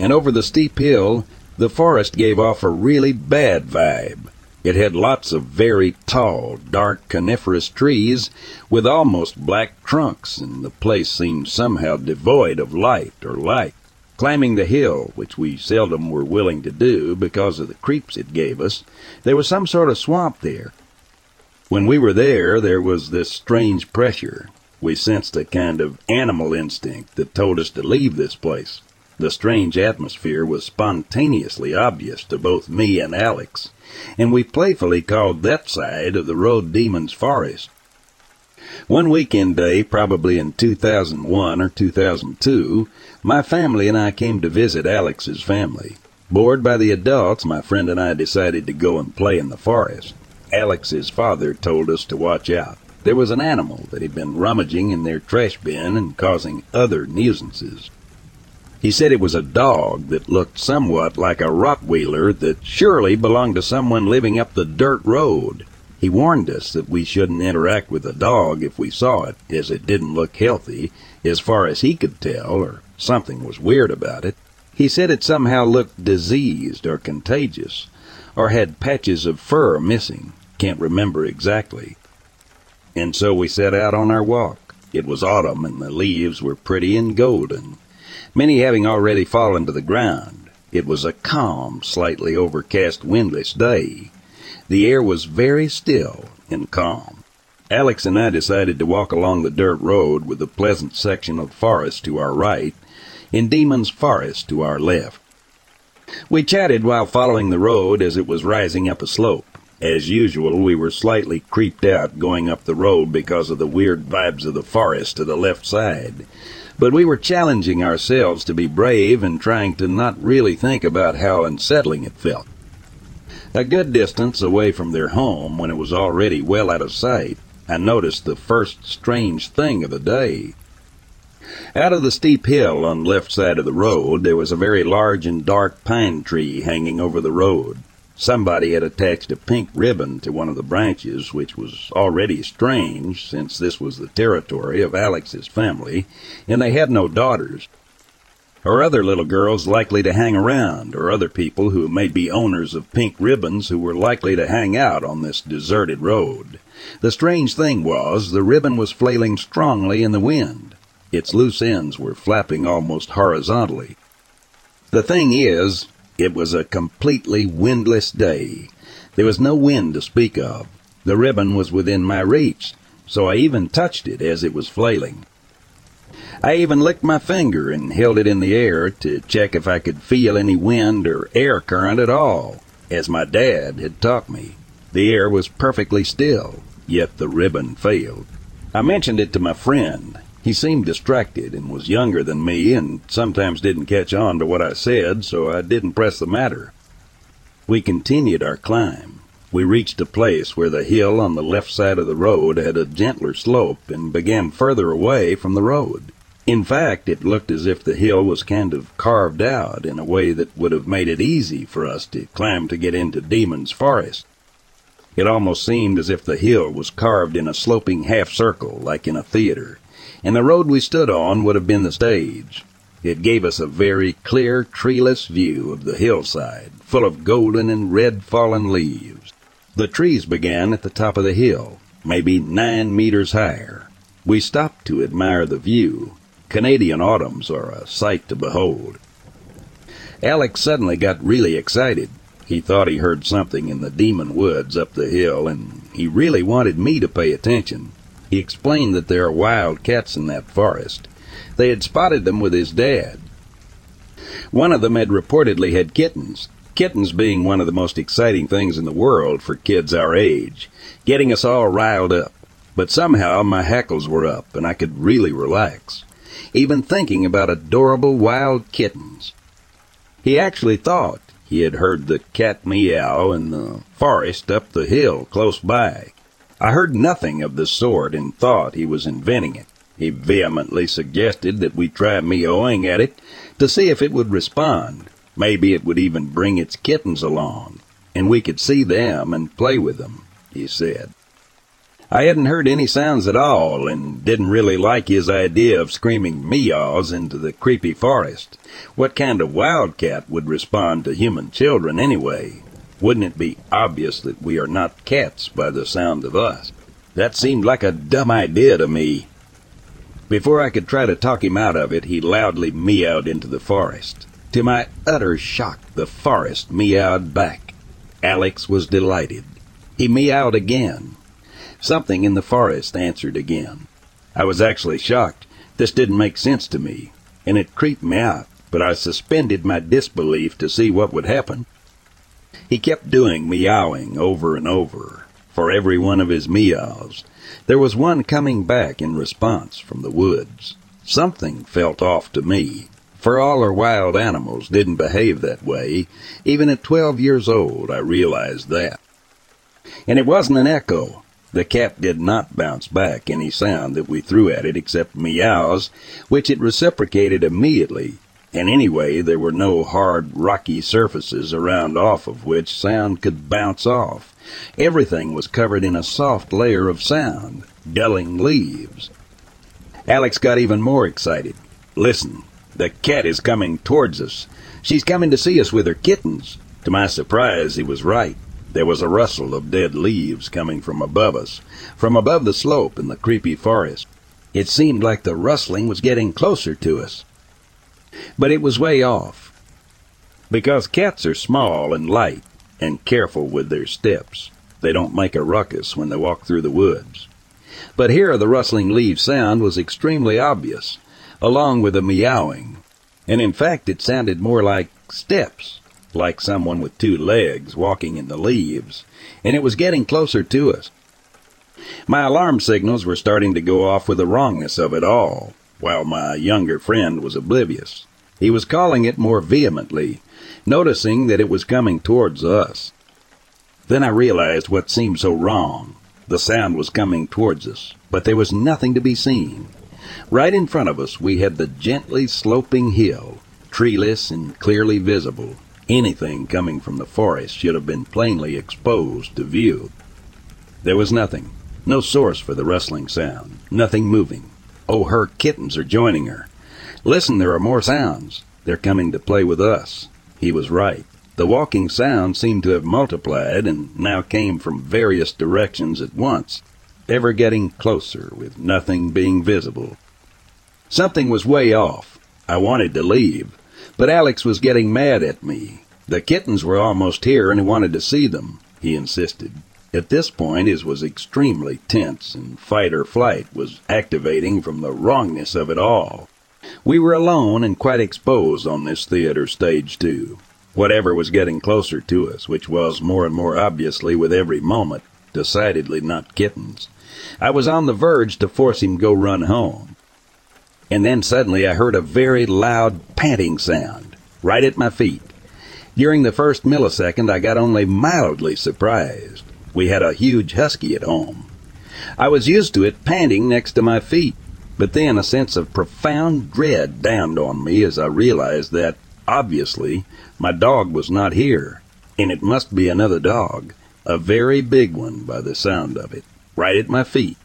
and over the steep hill, the forest gave off a really bad vibe. It had lots of very tall, dark coniferous trees with almost black trunks, and the place seemed somehow devoid of light or light. Climbing the hill, which we seldom were willing to do because of the creeps it gave us, there was some sort of swamp there. When we were there, there was this strange pressure. We sensed a kind of animal instinct that told us to leave this place. The strange atmosphere was spontaneously obvious to both me and Alex, and we playfully called that side of the road Demon's Forest. One weekend day, probably in 2001 or 2002, my family and I came to visit Alex's family. Bored by the adults, my friend and I decided to go and play in the forest. Alex's father told us to watch out. There was an animal that had been rummaging in their trash bin and causing other nuisances. He said it was a dog that looked somewhat like a Rottweiler that surely belonged to someone living up the dirt road. He warned us that we shouldn't interact with the dog if we saw it, as it didn't look healthy, as far as he could tell, or something was weird about it. He said it somehow looked diseased or contagious, or had patches of fur missing. Can't remember exactly. And so we set out on our walk. It was autumn and the leaves were pretty and golden many having already fallen to the ground. It was a calm, slightly overcast, windless day. The air was very still and calm. Alex and I decided to walk along the dirt road with the pleasant section of forest to our right and Demon's Forest to our left. We chatted while following the road as it was rising up a slope. As usual, we were slightly creeped out going up the road because of the weird vibes of the forest to the left side. But we were challenging ourselves to be brave and trying to not really think about how unsettling it felt. A good distance away from their home, when it was already well out of sight, I noticed the first strange thing of the day. Out of the steep hill on the left side of the road, there was a very large and dark pine tree hanging over the road. Somebody had attached a pink ribbon to one of the branches, which was already strange, since this was the territory of Alex's family, and they had no daughters. Or other little girls likely to hang around, or other people who may be owners of pink ribbons who were likely to hang out on this deserted road. The strange thing was, the ribbon was flailing strongly in the wind. Its loose ends were flapping almost horizontally. The thing is, it was a completely windless day. There was no wind to speak of. The ribbon was within my reach, so I even touched it as it was flailing. I even licked my finger and held it in the air to check if I could feel any wind or air current at all, as my dad had taught me. The air was perfectly still, yet the ribbon failed. I mentioned it to my friend. He seemed distracted and was younger than me and sometimes didn't catch on to what I said, so I didn't press the matter. We continued our climb. We reached a place where the hill on the left side of the road had a gentler slope and began further away from the road. In fact, it looked as if the hill was kind of carved out in a way that would have made it easy for us to climb to get into Demon's Forest. It almost seemed as if the hill was carved in a sloping half circle, like in a theater and the road we stood on would have been the stage. It gave us a very clear, treeless view of the hillside, full of golden and red fallen leaves. The trees began at the top of the hill, maybe nine meters higher. We stopped to admire the view. Canadian autumns are a sight to behold. Alex suddenly got really excited. He thought he heard something in the demon woods up the hill, and he really wanted me to pay attention. He explained that there are wild cats in that forest. They had spotted them with his dad. One of them had reportedly had kittens, kittens being one of the most exciting things in the world for kids our age, getting us all riled up. But somehow my hackles were up and I could really relax, even thinking about adorable wild kittens. He actually thought he had heard the cat meow in the forest up the hill close by. I heard nothing of the sort and thought he was inventing it. He vehemently suggested that we try meowing at it to see if it would respond. Maybe it would even bring its kittens along, and we could see them and play with them, he said. I hadn't heard any sounds at all and didn't really like his idea of screaming meows into the creepy forest. What kind of wildcat would respond to human children anyway? Wouldn't it be obvious that we are not cats by the sound of us? That seemed like a dumb idea to me. Before I could try to talk him out of it, he loudly meowed into the forest. To my utter shock, the forest meowed back. Alex was delighted. He meowed again. Something in the forest answered again. I was actually shocked. This didn't make sense to me, and it creeped me out, but I suspended my disbelief to see what would happen. He kept doing meowing over and over for every one of his meows. There was one coming back in response from the woods. Something felt off to me, for all our wild animals didn't behave that way. Even at twelve years old, I realized that. And it wasn't an echo. The cat did not bounce back any sound that we threw at it except meows, which it reciprocated immediately and anyway there were no hard rocky surfaces around off of which sound could bounce off. Everything was covered in a soft layer of sound, dulling leaves. Alex got even more excited. Listen, the cat is coming towards us. She's coming to see us with her kittens. To my surprise, he was right. There was a rustle of dead leaves coming from above us, from above the slope in the creepy forest. It seemed like the rustling was getting closer to us but it was way off. Because cats are small and light and careful with their steps. They don't make a ruckus when they walk through the woods. But here the rustling leaves sound was extremely obvious, along with the meowing, and in fact it sounded more like steps, like someone with two legs walking in the leaves, and it was getting closer to us. My alarm signals were starting to go off with the wrongness of it all, while my younger friend was oblivious. He was calling it more vehemently, noticing that it was coming towards us. Then I realized what seemed so wrong. The sound was coming towards us, but there was nothing to be seen. Right in front of us, we had the gently sloping hill, treeless and clearly visible. Anything coming from the forest should have been plainly exposed to view. There was nothing, no source for the rustling sound, nothing moving. Oh, her kittens are joining her. Listen, there are more sounds. They're coming to play with us. He was right. The walking sound seemed to have multiplied and now came from various directions at once, ever getting closer with nothing being visible. Something was way off. I wanted to leave, but Alex was getting mad at me. The kittens were almost here and he wanted to see them, he insisted. At this point, his was extremely tense, and fight or flight was activating from the wrongness of it all. We were alone and quite exposed on this theater stage, too. Whatever was getting closer to us, which was more and more obviously with every moment, decidedly not kittens. I was on the verge to force him go run home. And then suddenly I heard a very loud panting sound, right at my feet. During the first millisecond, I got only mildly surprised. We had a huge husky at home. I was used to it panting next to my feet, but then a sense of profound dread dawned on me as I realized that, obviously, my dog was not here, and it must be another dog, a very big one by the sound of it, right at my feet.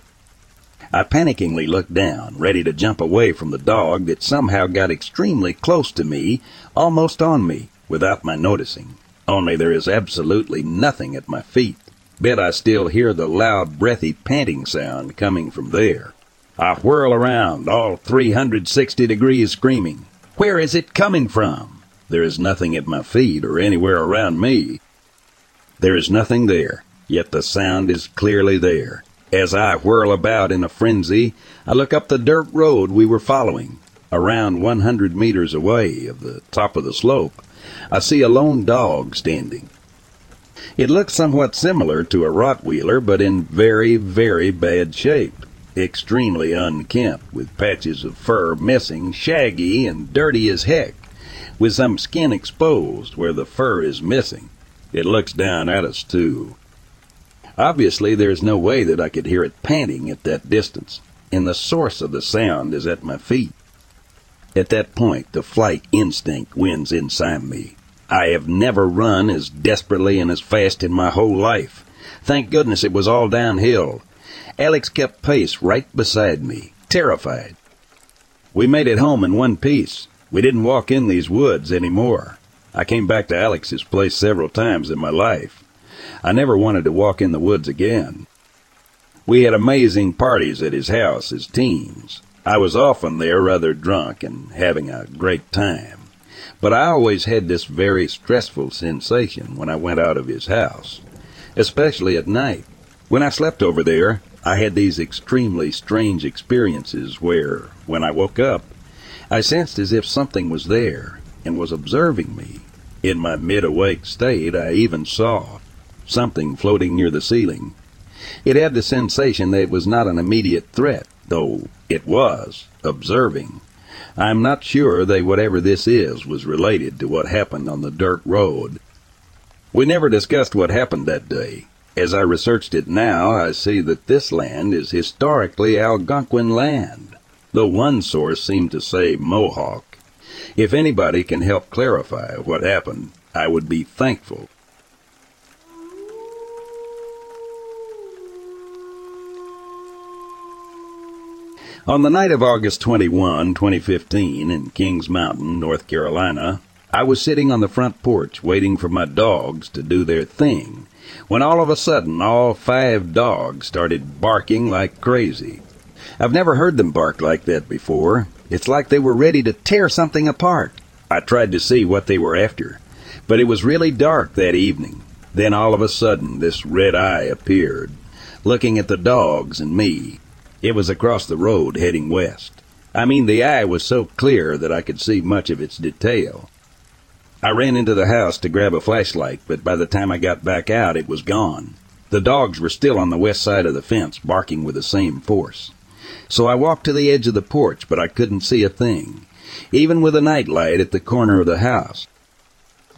I panickingly looked down, ready to jump away from the dog that somehow got extremely close to me, almost on me, without my noticing. Only there is absolutely nothing at my feet. Bet I still hear the loud, breathy panting sound coming from there. I whirl around, all 360 degrees screaming. Where is it coming from? There is nothing at my feet or anywhere around me. There is nothing there, yet the sound is clearly there. As I whirl about in a frenzy, I look up the dirt road we were following. Around 100 meters away of the top of the slope, I see a lone dog standing. It looks somewhat similar to a Rottweiler, but in very, very bad shape. Extremely unkempt, with patches of fur missing, shaggy, and dirty as heck, with some skin exposed where the fur is missing. It looks down at us, too. Obviously, there's no way that I could hear it panting at that distance, and the source of the sound is at my feet. At that point, the flight instinct wins inside me. I have never run as desperately and as fast in my whole life. Thank goodness it was all downhill. Alex kept pace right beside me, terrified. We made it home in one piece. We didn't walk in these woods any more. I came back to Alex's place several times in my life. I never wanted to walk in the woods again. We had amazing parties at his house as teens. I was often there rather drunk and having a great time. But I always had this very stressful sensation when I went out of his house, especially at night. When I slept over there, I had these extremely strange experiences where, when I woke up, I sensed as if something was there and was observing me. In my mid-awake state, I even saw something floating near the ceiling. It had the sensation that it was not an immediate threat, though it was observing. I'm not sure that whatever this is was related to what happened on the dirt road. We never discussed what happened that day. As I researched it now, I see that this land is historically Algonquin land, though one source seemed to say Mohawk. If anybody can help clarify what happened, I would be thankful. On the night of August 21, 2015, in Kings Mountain, North Carolina, I was sitting on the front porch waiting for my dogs to do their thing, when all of a sudden all five dogs started barking like crazy. I've never heard them bark like that before. It's like they were ready to tear something apart. I tried to see what they were after. But it was really dark that evening. Then all of a sudden, this red eye appeared, looking at the dogs and me. It was across the road heading west. I mean, the eye was so clear that I could see much of its detail. I ran into the house to grab a flashlight, but by the time I got back out, it was gone. The dogs were still on the west side of the fence, barking with the same force. So I walked to the edge of the porch, but I couldn't see a thing, even with a night light at the corner of the house.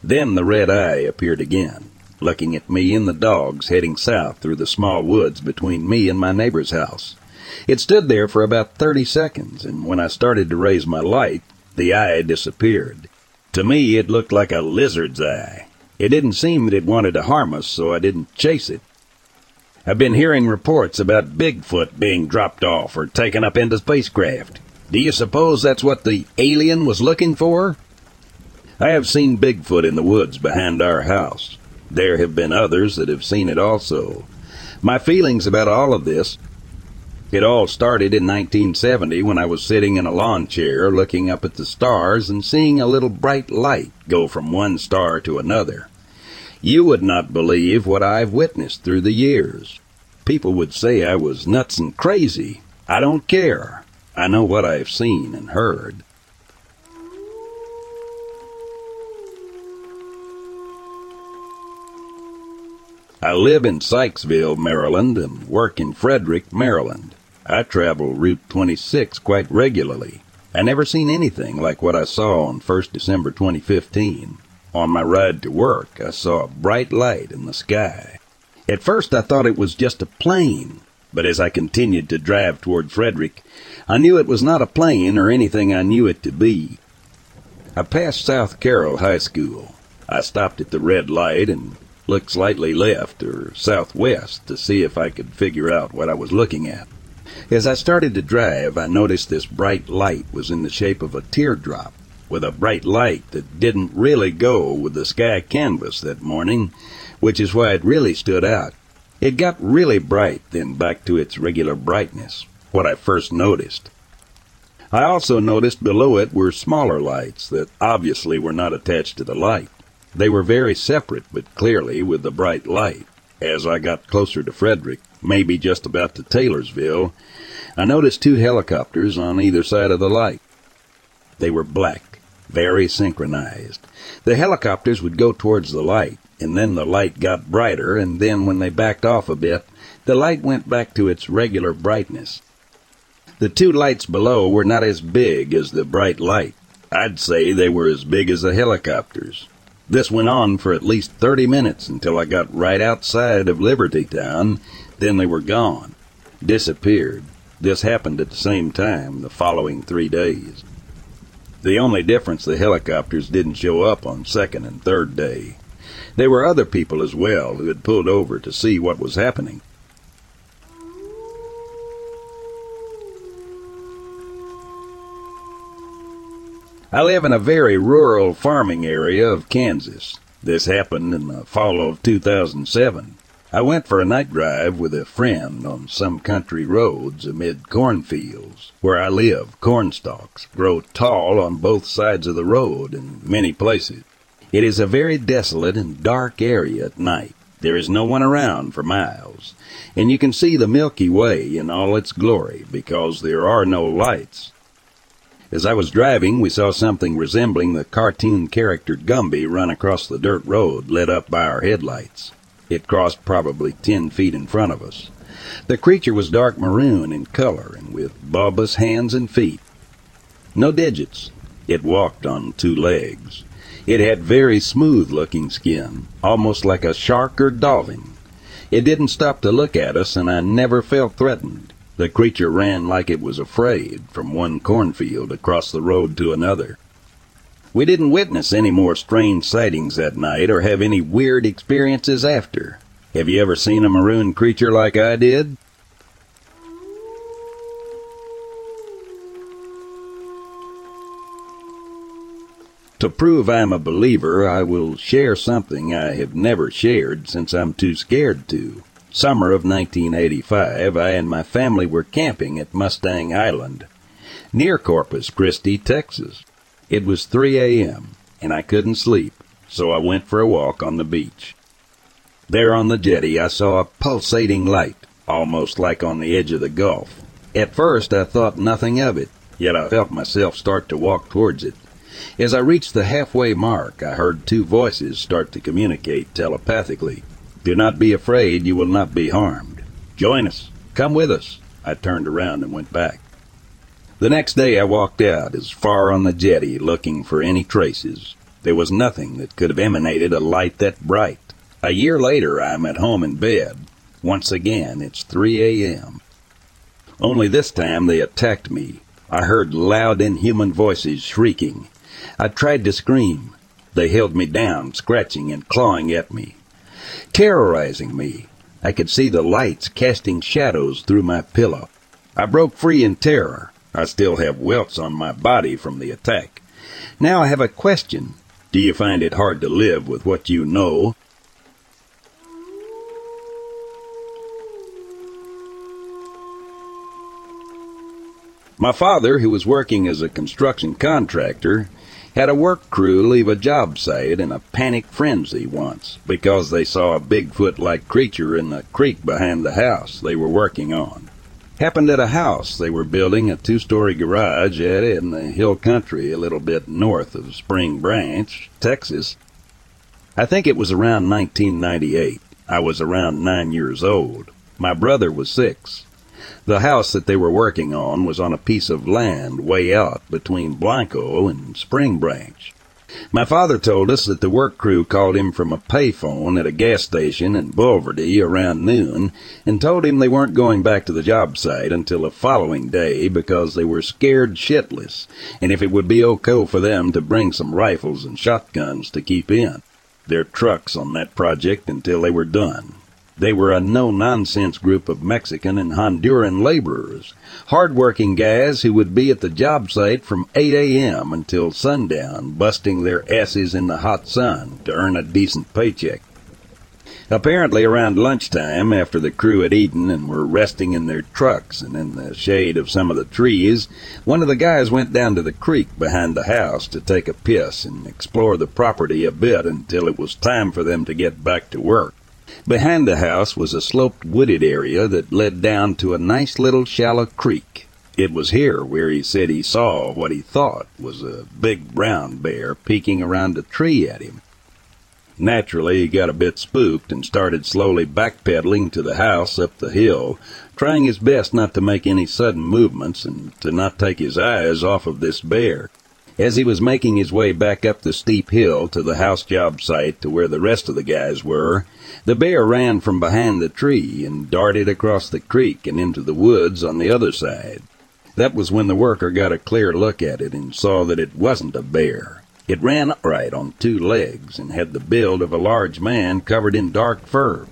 Then the red eye appeared again, looking at me and the dogs heading south through the small woods between me and my neighbor's house. It stood there for about thirty seconds, and when I started to raise my light, the eye disappeared. To me, it looked like a lizard's eye. It didn't seem that it wanted to harm us, so I didn't chase it. I've been hearing reports about Bigfoot being dropped off or taken up into spacecraft. Do you suppose that's what the alien was looking for? I have seen Bigfoot in the woods behind our house. There have been others that have seen it also. My feelings about all of this it all started in 1970 when I was sitting in a lawn chair looking up at the stars and seeing a little bright light go from one star to another. You would not believe what I've witnessed through the years. People would say I was nuts and crazy. I don't care. I know what I've seen and heard. I live in Sykesville, Maryland, and work in Frederick, Maryland. I travel Route 26 quite regularly. I never seen anything like what I saw on 1st December 2015. On my ride to work, I saw a bright light in the sky. At first, I thought it was just a plane, but as I continued to drive toward Frederick, I knew it was not a plane or anything I knew it to be. I passed South Carroll High School. I stopped at the red light and looked slightly left or southwest to see if I could figure out what I was looking at. As I started to drive, I noticed this bright light was in the shape of a teardrop, with a bright light that didn't really go with the sky canvas that morning, which is why it really stood out. It got really bright, then back to its regular brightness, what I first noticed. I also noticed below it were smaller lights that obviously were not attached to the light. They were very separate, but clearly with the bright light. As I got closer to Frederick, maybe just about to Taylorsville, I noticed two helicopters on either side of the light. They were black, very synchronized. The helicopters would go towards the light, and then the light got brighter, and then when they backed off a bit, the light went back to its regular brightness. The two lights below were not as big as the bright light. I'd say they were as big as the helicopters. This went on for at least 30 minutes until I got right outside of Libertytown then they were gone, disappeared. This happened at the same time the following three days. The only difference the helicopters didn't show up on second and third day. There were other people as well who had pulled over to see what was happening. I live in a very rural farming area of Kansas. This happened in the fall of 2007. I went for a night drive with a friend on some country roads amid cornfields. Where I live, cornstalks grow tall on both sides of the road in many places. It is a very desolate and dark area at night. There is no one around for miles, and you can see the Milky Way in all its glory because there are no lights. As I was driving, we saw something resembling the cartoon character Gumby run across the dirt road lit up by our headlights. It crossed probably ten feet in front of us. The creature was dark maroon in color and with bulbous hands and feet. No digits. It walked on two legs. It had very smooth looking skin, almost like a shark or dolphin. It didn't stop to look at us, and I never felt threatened. The creature ran like it was afraid from one cornfield across the road to another. We didn't witness any more strange sightings that night or have any weird experiences after. Have you ever seen a maroon creature like I did? To prove I'm a believer, I will share something I have never shared since I'm too scared to. Summer of 1985, I and my family were camping at Mustang Island, near Corpus Christi, Texas. It was 3 a.m., and I couldn't sleep. so I went for a walk on the beach. There on the jetty, I saw a pulsating light, almost like on the edge of the Gulf. At first, I thought nothing of it, yet I felt myself start to walk towards it. As I reached the halfway mark, I heard two voices start to communicate telepathically. Do not be afraid, you will not be harmed. Join us. Come with us. I turned around and went back. The next day I walked out as far on the jetty looking for any traces. There was nothing that could have emanated a light that bright. A year later I'm at home in bed. Once again it's 3 a.m. Only this time they attacked me. I heard loud inhuman voices shrieking. I tried to scream. They held me down, scratching and clawing at me, terrorizing me. I could see the lights casting shadows through my pillow. I broke free in terror. I still have welts on my body from the attack. Now I have a question. Do you find it hard to live with what you know? My father, who was working as a construction contractor, had a work crew leave a job site in a panic frenzy once because they saw a Bigfoot like creature in the creek behind the house they were working on. Happened at a house they were building, a two story garage at in the hill country a little bit north of Spring Branch, Texas. I think it was around 1998. I was around nine years old. My brother was six. The house that they were working on was on a piece of land way out between Blanco and Spring Branch. My father told us that the work crew called him from a payphone at a gas station in Bulverde around noon and told him they weren't going back to the job site until the following day because they were scared shitless and if it would be okay for them to bring some rifles and shotguns to keep in their trucks on that project until they were done. They were a no-nonsense group of Mexican and Honduran laborers, hard-working guys who would be at the job site from 8 a.m. until sundown, busting their asses in the hot sun to earn a decent paycheck. Apparently around lunchtime, after the crew had eaten and were resting in their trucks and in the shade of some of the trees, one of the guys went down to the creek behind the house to take a piss and explore the property a bit until it was time for them to get back to work. Behind the house was a sloped wooded area that led down to a nice little shallow creek. It was here where he said he saw what he thought was a big brown bear peeking around a tree at him. Naturally, he got a bit spooked and started slowly backpedaling to the house up the hill, trying his best not to make any sudden movements and to not take his eyes off of this bear. As he was making his way back up the steep hill to the house job site to where the rest of the guys were, the bear ran from behind the tree and darted across the creek and into the woods on the other side. That was when the worker got a clear look at it and saw that it wasn't a bear. It ran upright on two legs and had the build of a large man covered in dark fur.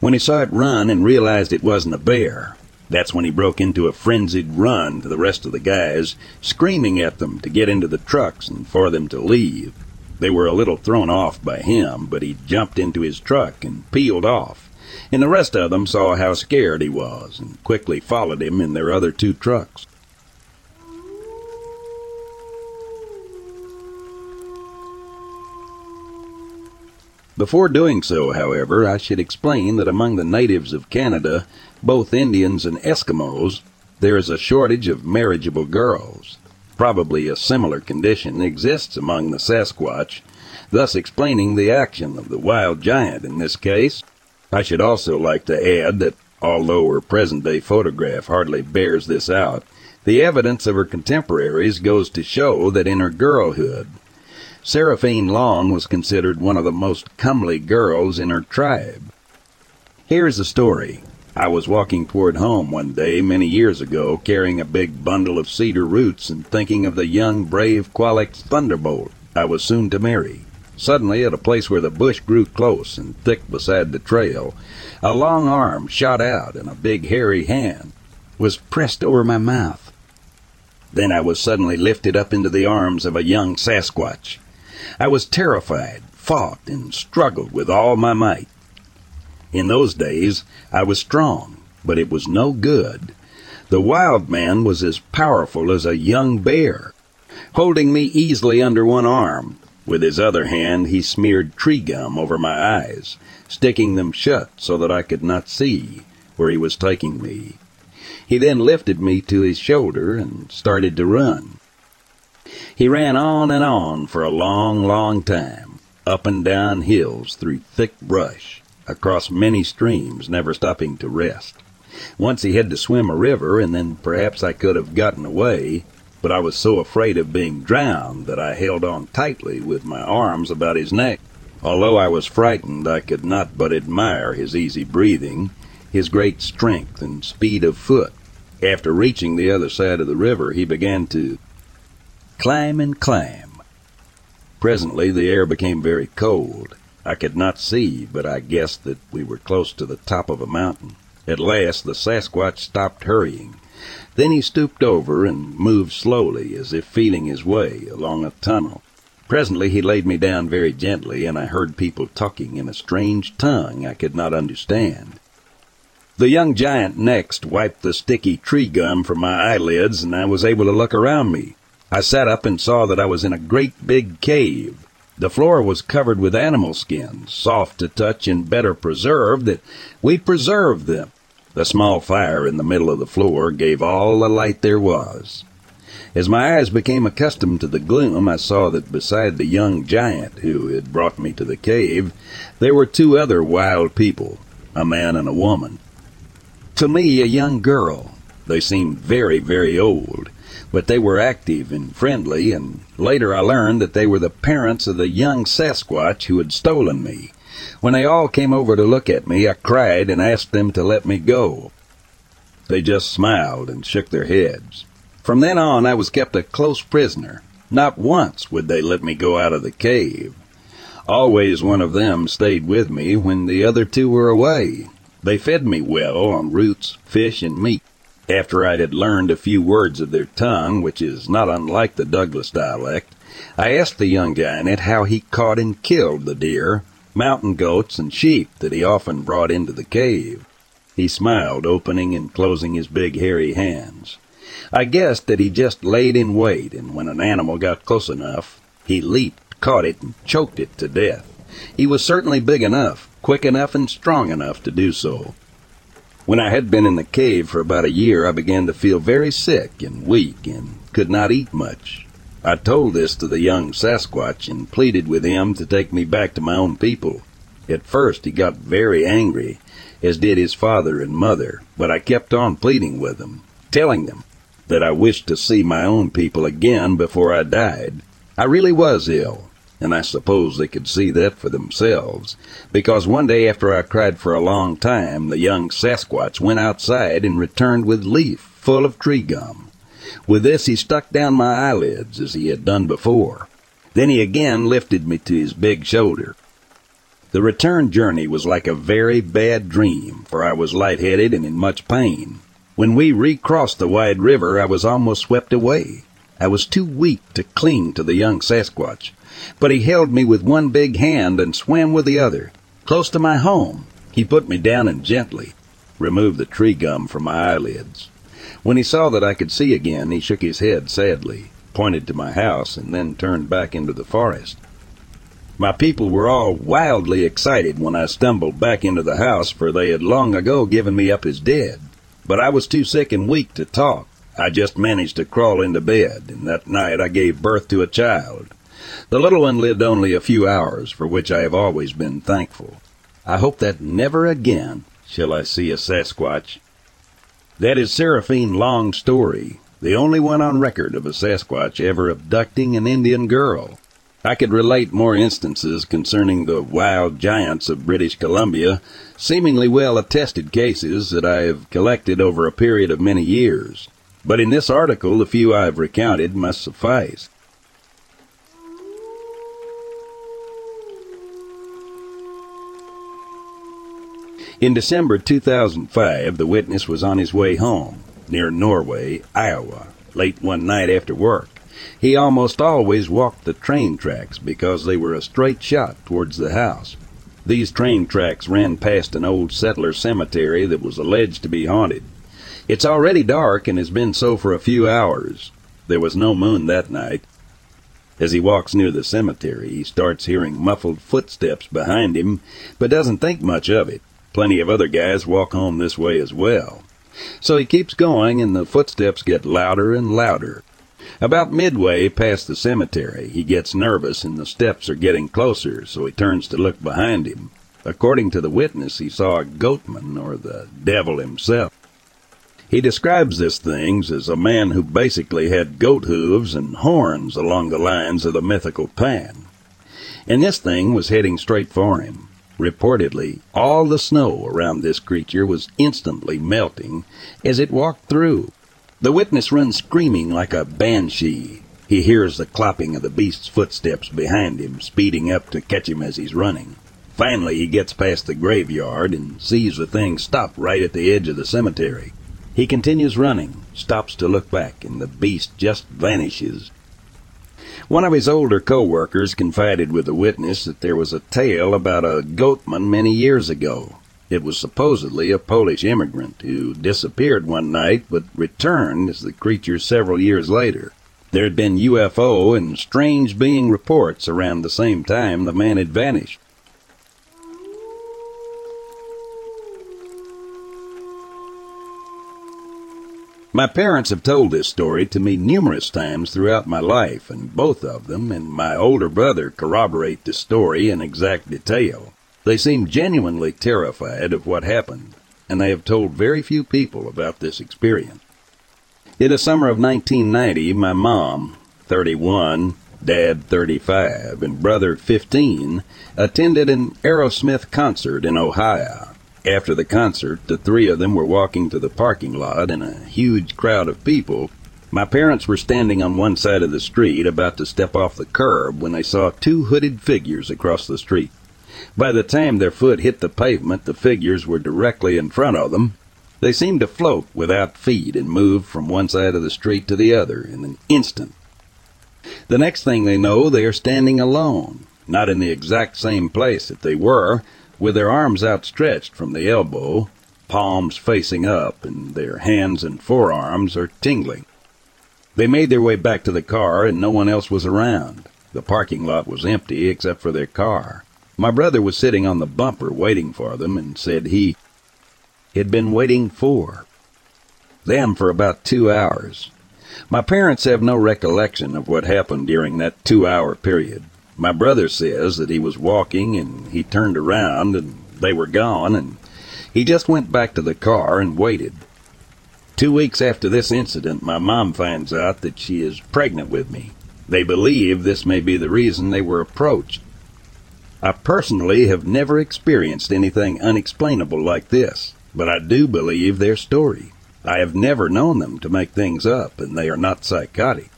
When he saw it run and realized it wasn't a bear, that's when he broke into a frenzied run to the rest of the guys, screaming at them to get into the trucks and for them to leave. They were a little thrown off by him, but he jumped into his truck and peeled off. And the rest of them saw how scared he was and quickly followed him in their other two trucks. Before doing so, however, I should explain that among the natives of Canada, both Indians and Eskimos, there is a shortage of marriageable girls. Probably a similar condition exists among the Sasquatch, thus explaining the action of the wild giant in this case. I should also like to add that although her present day photograph hardly bears this out, the evidence of her contemporaries goes to show that in her girlhood, Seraphine Long was considered one of the most comely girls in her tribe. Here's the story. I was walking toward home one day many years ago, carrying a big bundle of cedar roots and thinking of the young, brave Qualex Thunderbolt I was soon to marry. Suddenly, at a place where the bush grew close and thick beside the trail, a long arm shot out and a big hairy hand was pressed over my mouth. Then I was suddenly lifted up into the arms of a young Sasquatch. I was terrified, fought, and struggled with all my might. In those days, I was strong, but it was no good. The wild man was as powerful as a young bear. Holding me easily under one arm, With his other hand, he smeared tree gum over my eyes, sticking them shut so that I could not see where he was taking me. He then lifted me to his shoulder and started to run. He ran on and on for a long, long time, up and down hills through thick brush, across many streams, never stopping to rest. Once he had to swim a river, and then perhaps I could have gotten away, but I was so afraid of being drowned that I held on tightly with my arms about his neck. Although I was frightened, I could not but admire his easy breathing, his great strength and speed of foot. After reaching the other side of the river, he began to climb and climb. Presently the air became very cold. I could not see, but I guessed that we were close to the top of a mountain. At last the Sasquatch stopped hurrying. Then he stooped over and moved slowly, as if feeling his way along a tunnel. Presently he laid me down very gently, and I heard people talking in a strange tongue I could not understand. The young giant next wiped the sticky tree gum from my eyelids, and I was able to look around me. I sat up and saw that I was in a great big cave. The floor was covered with animal skins, soft to touch and better preserved that we preserved them. The small fire in the middle of the floor gave all the light there was. As my eyes became accustomed to the gloom, I saw that beside the young giant who had brought me to the cave, there were two other wild people, a man and a woman. To me, a young girl. They seemed very, very old, but they were active and friendly, and later I learned that they were the parents of the young Sasquatch who had stolen me. When they all came over to look at me, I cried and asked them to let me go. They just smiled and shook their heads. From then on, I was kept a close prisoner. Not once would they let me go out of the cave. Always one of them stayed with me when the other two were away. They fed me well on roots, fish, and meat. After I had learned a few words of their tongue, which is not unlike the Douglas dialect, I asked the young giant how he caught and killed the deer, mountain goats, and sheep that he often brought into the cave. He smiled, opening and closing his big hairy hands. I guessed that he just laid in wait, and when an animal got close enough, he leaped, caught it, and choked it to death. He was certainly big enough, quick enough, and strong enough to do so. When I had been in the cave for about a year, I began to feel very sick and weak and could not eat much. I told this to the young Sasquatch and pleaded with him to take me back to my own people. At first he got very angry, as did his father and mother, but I kept on pleading with them, telling them that I wished to see my own people again before I died. I really was ill, and I suppose they could see that for themselves, because one day after I cried for a long time, the young Sasquatch went outside and returned with leaf full of tree gum. With this he stuck down my eyelids as he had done before. Then he again lifted me to his big shoulder. The return journey was like a very bad dream, for I was lightheaded and in much pain. When we recrossed the wide river, I was almost swept away. I was too weak to cling to the young Sasquatch, but he held me with one big hand and swam with the other. Close to my home, he put me down and gently removed the tree gum from my eyelids. When he saw that I could see again, he shook his head sadly, pointed to my house, and then turned back into the forest. My people were all wildly excited when I stumbled back into the house, for they had long ago given me up as dead. But I was too sick and weak to talk. I just managed to crawl into bed, and that night I gave birth to a child. The little one lived only a few hours, for which I have always been thankful. I hope that never again shall I see a Sasquatch. That is Seraphine Long's story, the only one on record of a Sasquatch ever abducting an Indian girl. I could relate more instances concerning the wild giants of British Columbia, seemingly well attested cases that I have collected over a period of many years. But in this article, the few I have recounted must suffice. In December 2005, the witness was on his way home, near Norway, Iowa, late one night after work. He almost always walked the train tracks because they were a straight shot towards the house. These train tracks ran past an old settler cemetery that was alleged to be haunted. It's already dark and has been so for a few hours. There was no moon that night. As he walks near the cemetery, he starts hearing muffled footsteps behind him, but doesn't think much of it. Plenty of other guys walk home this way as well. So he keeps going, and the footsteps get louder and louder. About midway past the cemetery, he gets nervous and the steps are getting closer, so he turns to look behind him. According to the witness, he saw a goatman, or the devil himself. He describes this thing as a man who basically had goat hooves and horns along the lines of the mythical Pan. And this thing was heading straight for him. Reportedly, all the snow around this creature was instantly melting as it walked through. The witness runs screaming like a banshee. He hears the clopping of the beast's footsteps behind him, speeding up to catch him as he's running. Finally, he gets past the graveyard and sees the thing stop right at the edge of the cemetery. He continues running, stops to look back, and the beast just vanishes. One of his older co-workers confided with the witness that there was a tale about a goatman many years ago. It was supposedly a Polish immigrant who disappeared one night but returned as the creature several years later. There had been UFO and strange being reports around the same time the man had vanished. My parents have told this story to me numerous times throughout my life, and both of them and my older brother corroborate the story in exact detail. They seem genuinely terrified of what happened, and they have told very few people about this experience. In the summer of 1990, my mom, 31, dad 35, and brother 15 attended an Aerosmith concert in Ohio. After the concert, the three of them were walking to the parking lot in a huge crowd of people. My parents were standing on one side of the street about to step off the curb when they saw two hooded figures across the street. By the time their foot hit the pavement, the figures were directly in front of them. They seemed to float without feet and move from one side of the street to the other in an instant. The next thing they know, they are standing alone, not in the exact same place that they were, with their arms outstretched from the elbow, palms facing up, and their hands and forearms are tingling. They made their way back to the car, and no one else was around. The parking lot was empty except for their car. My brother was sitting on the bumper waiting for them and said he had been waiting for them for about two hours. My parents have no recollection of what happened during that two hour period. My brother says that he was walking and he turned around and they were gone and he just went back to the car and waited. Two weeks after this incident, my mom finds out that she is pregnant with me. They believe this may be the reason they were approached. I personally have never experienced anything unexplainable like this, but I do believe their story. I have never known them to make things up, and they are not psychotic.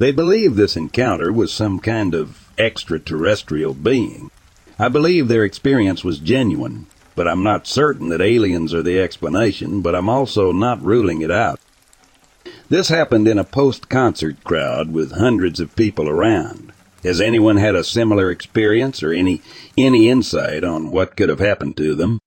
They believe this encounter was some kind of extraterrestrial being. I believe their experience was genuine, but I'm not certain that aliens are the explanation, but I'm also not ruling it out. This happened in a post-concert crowd with hundreds of people around. Has anyone had a similar experience or any any insight on what could have happened to them?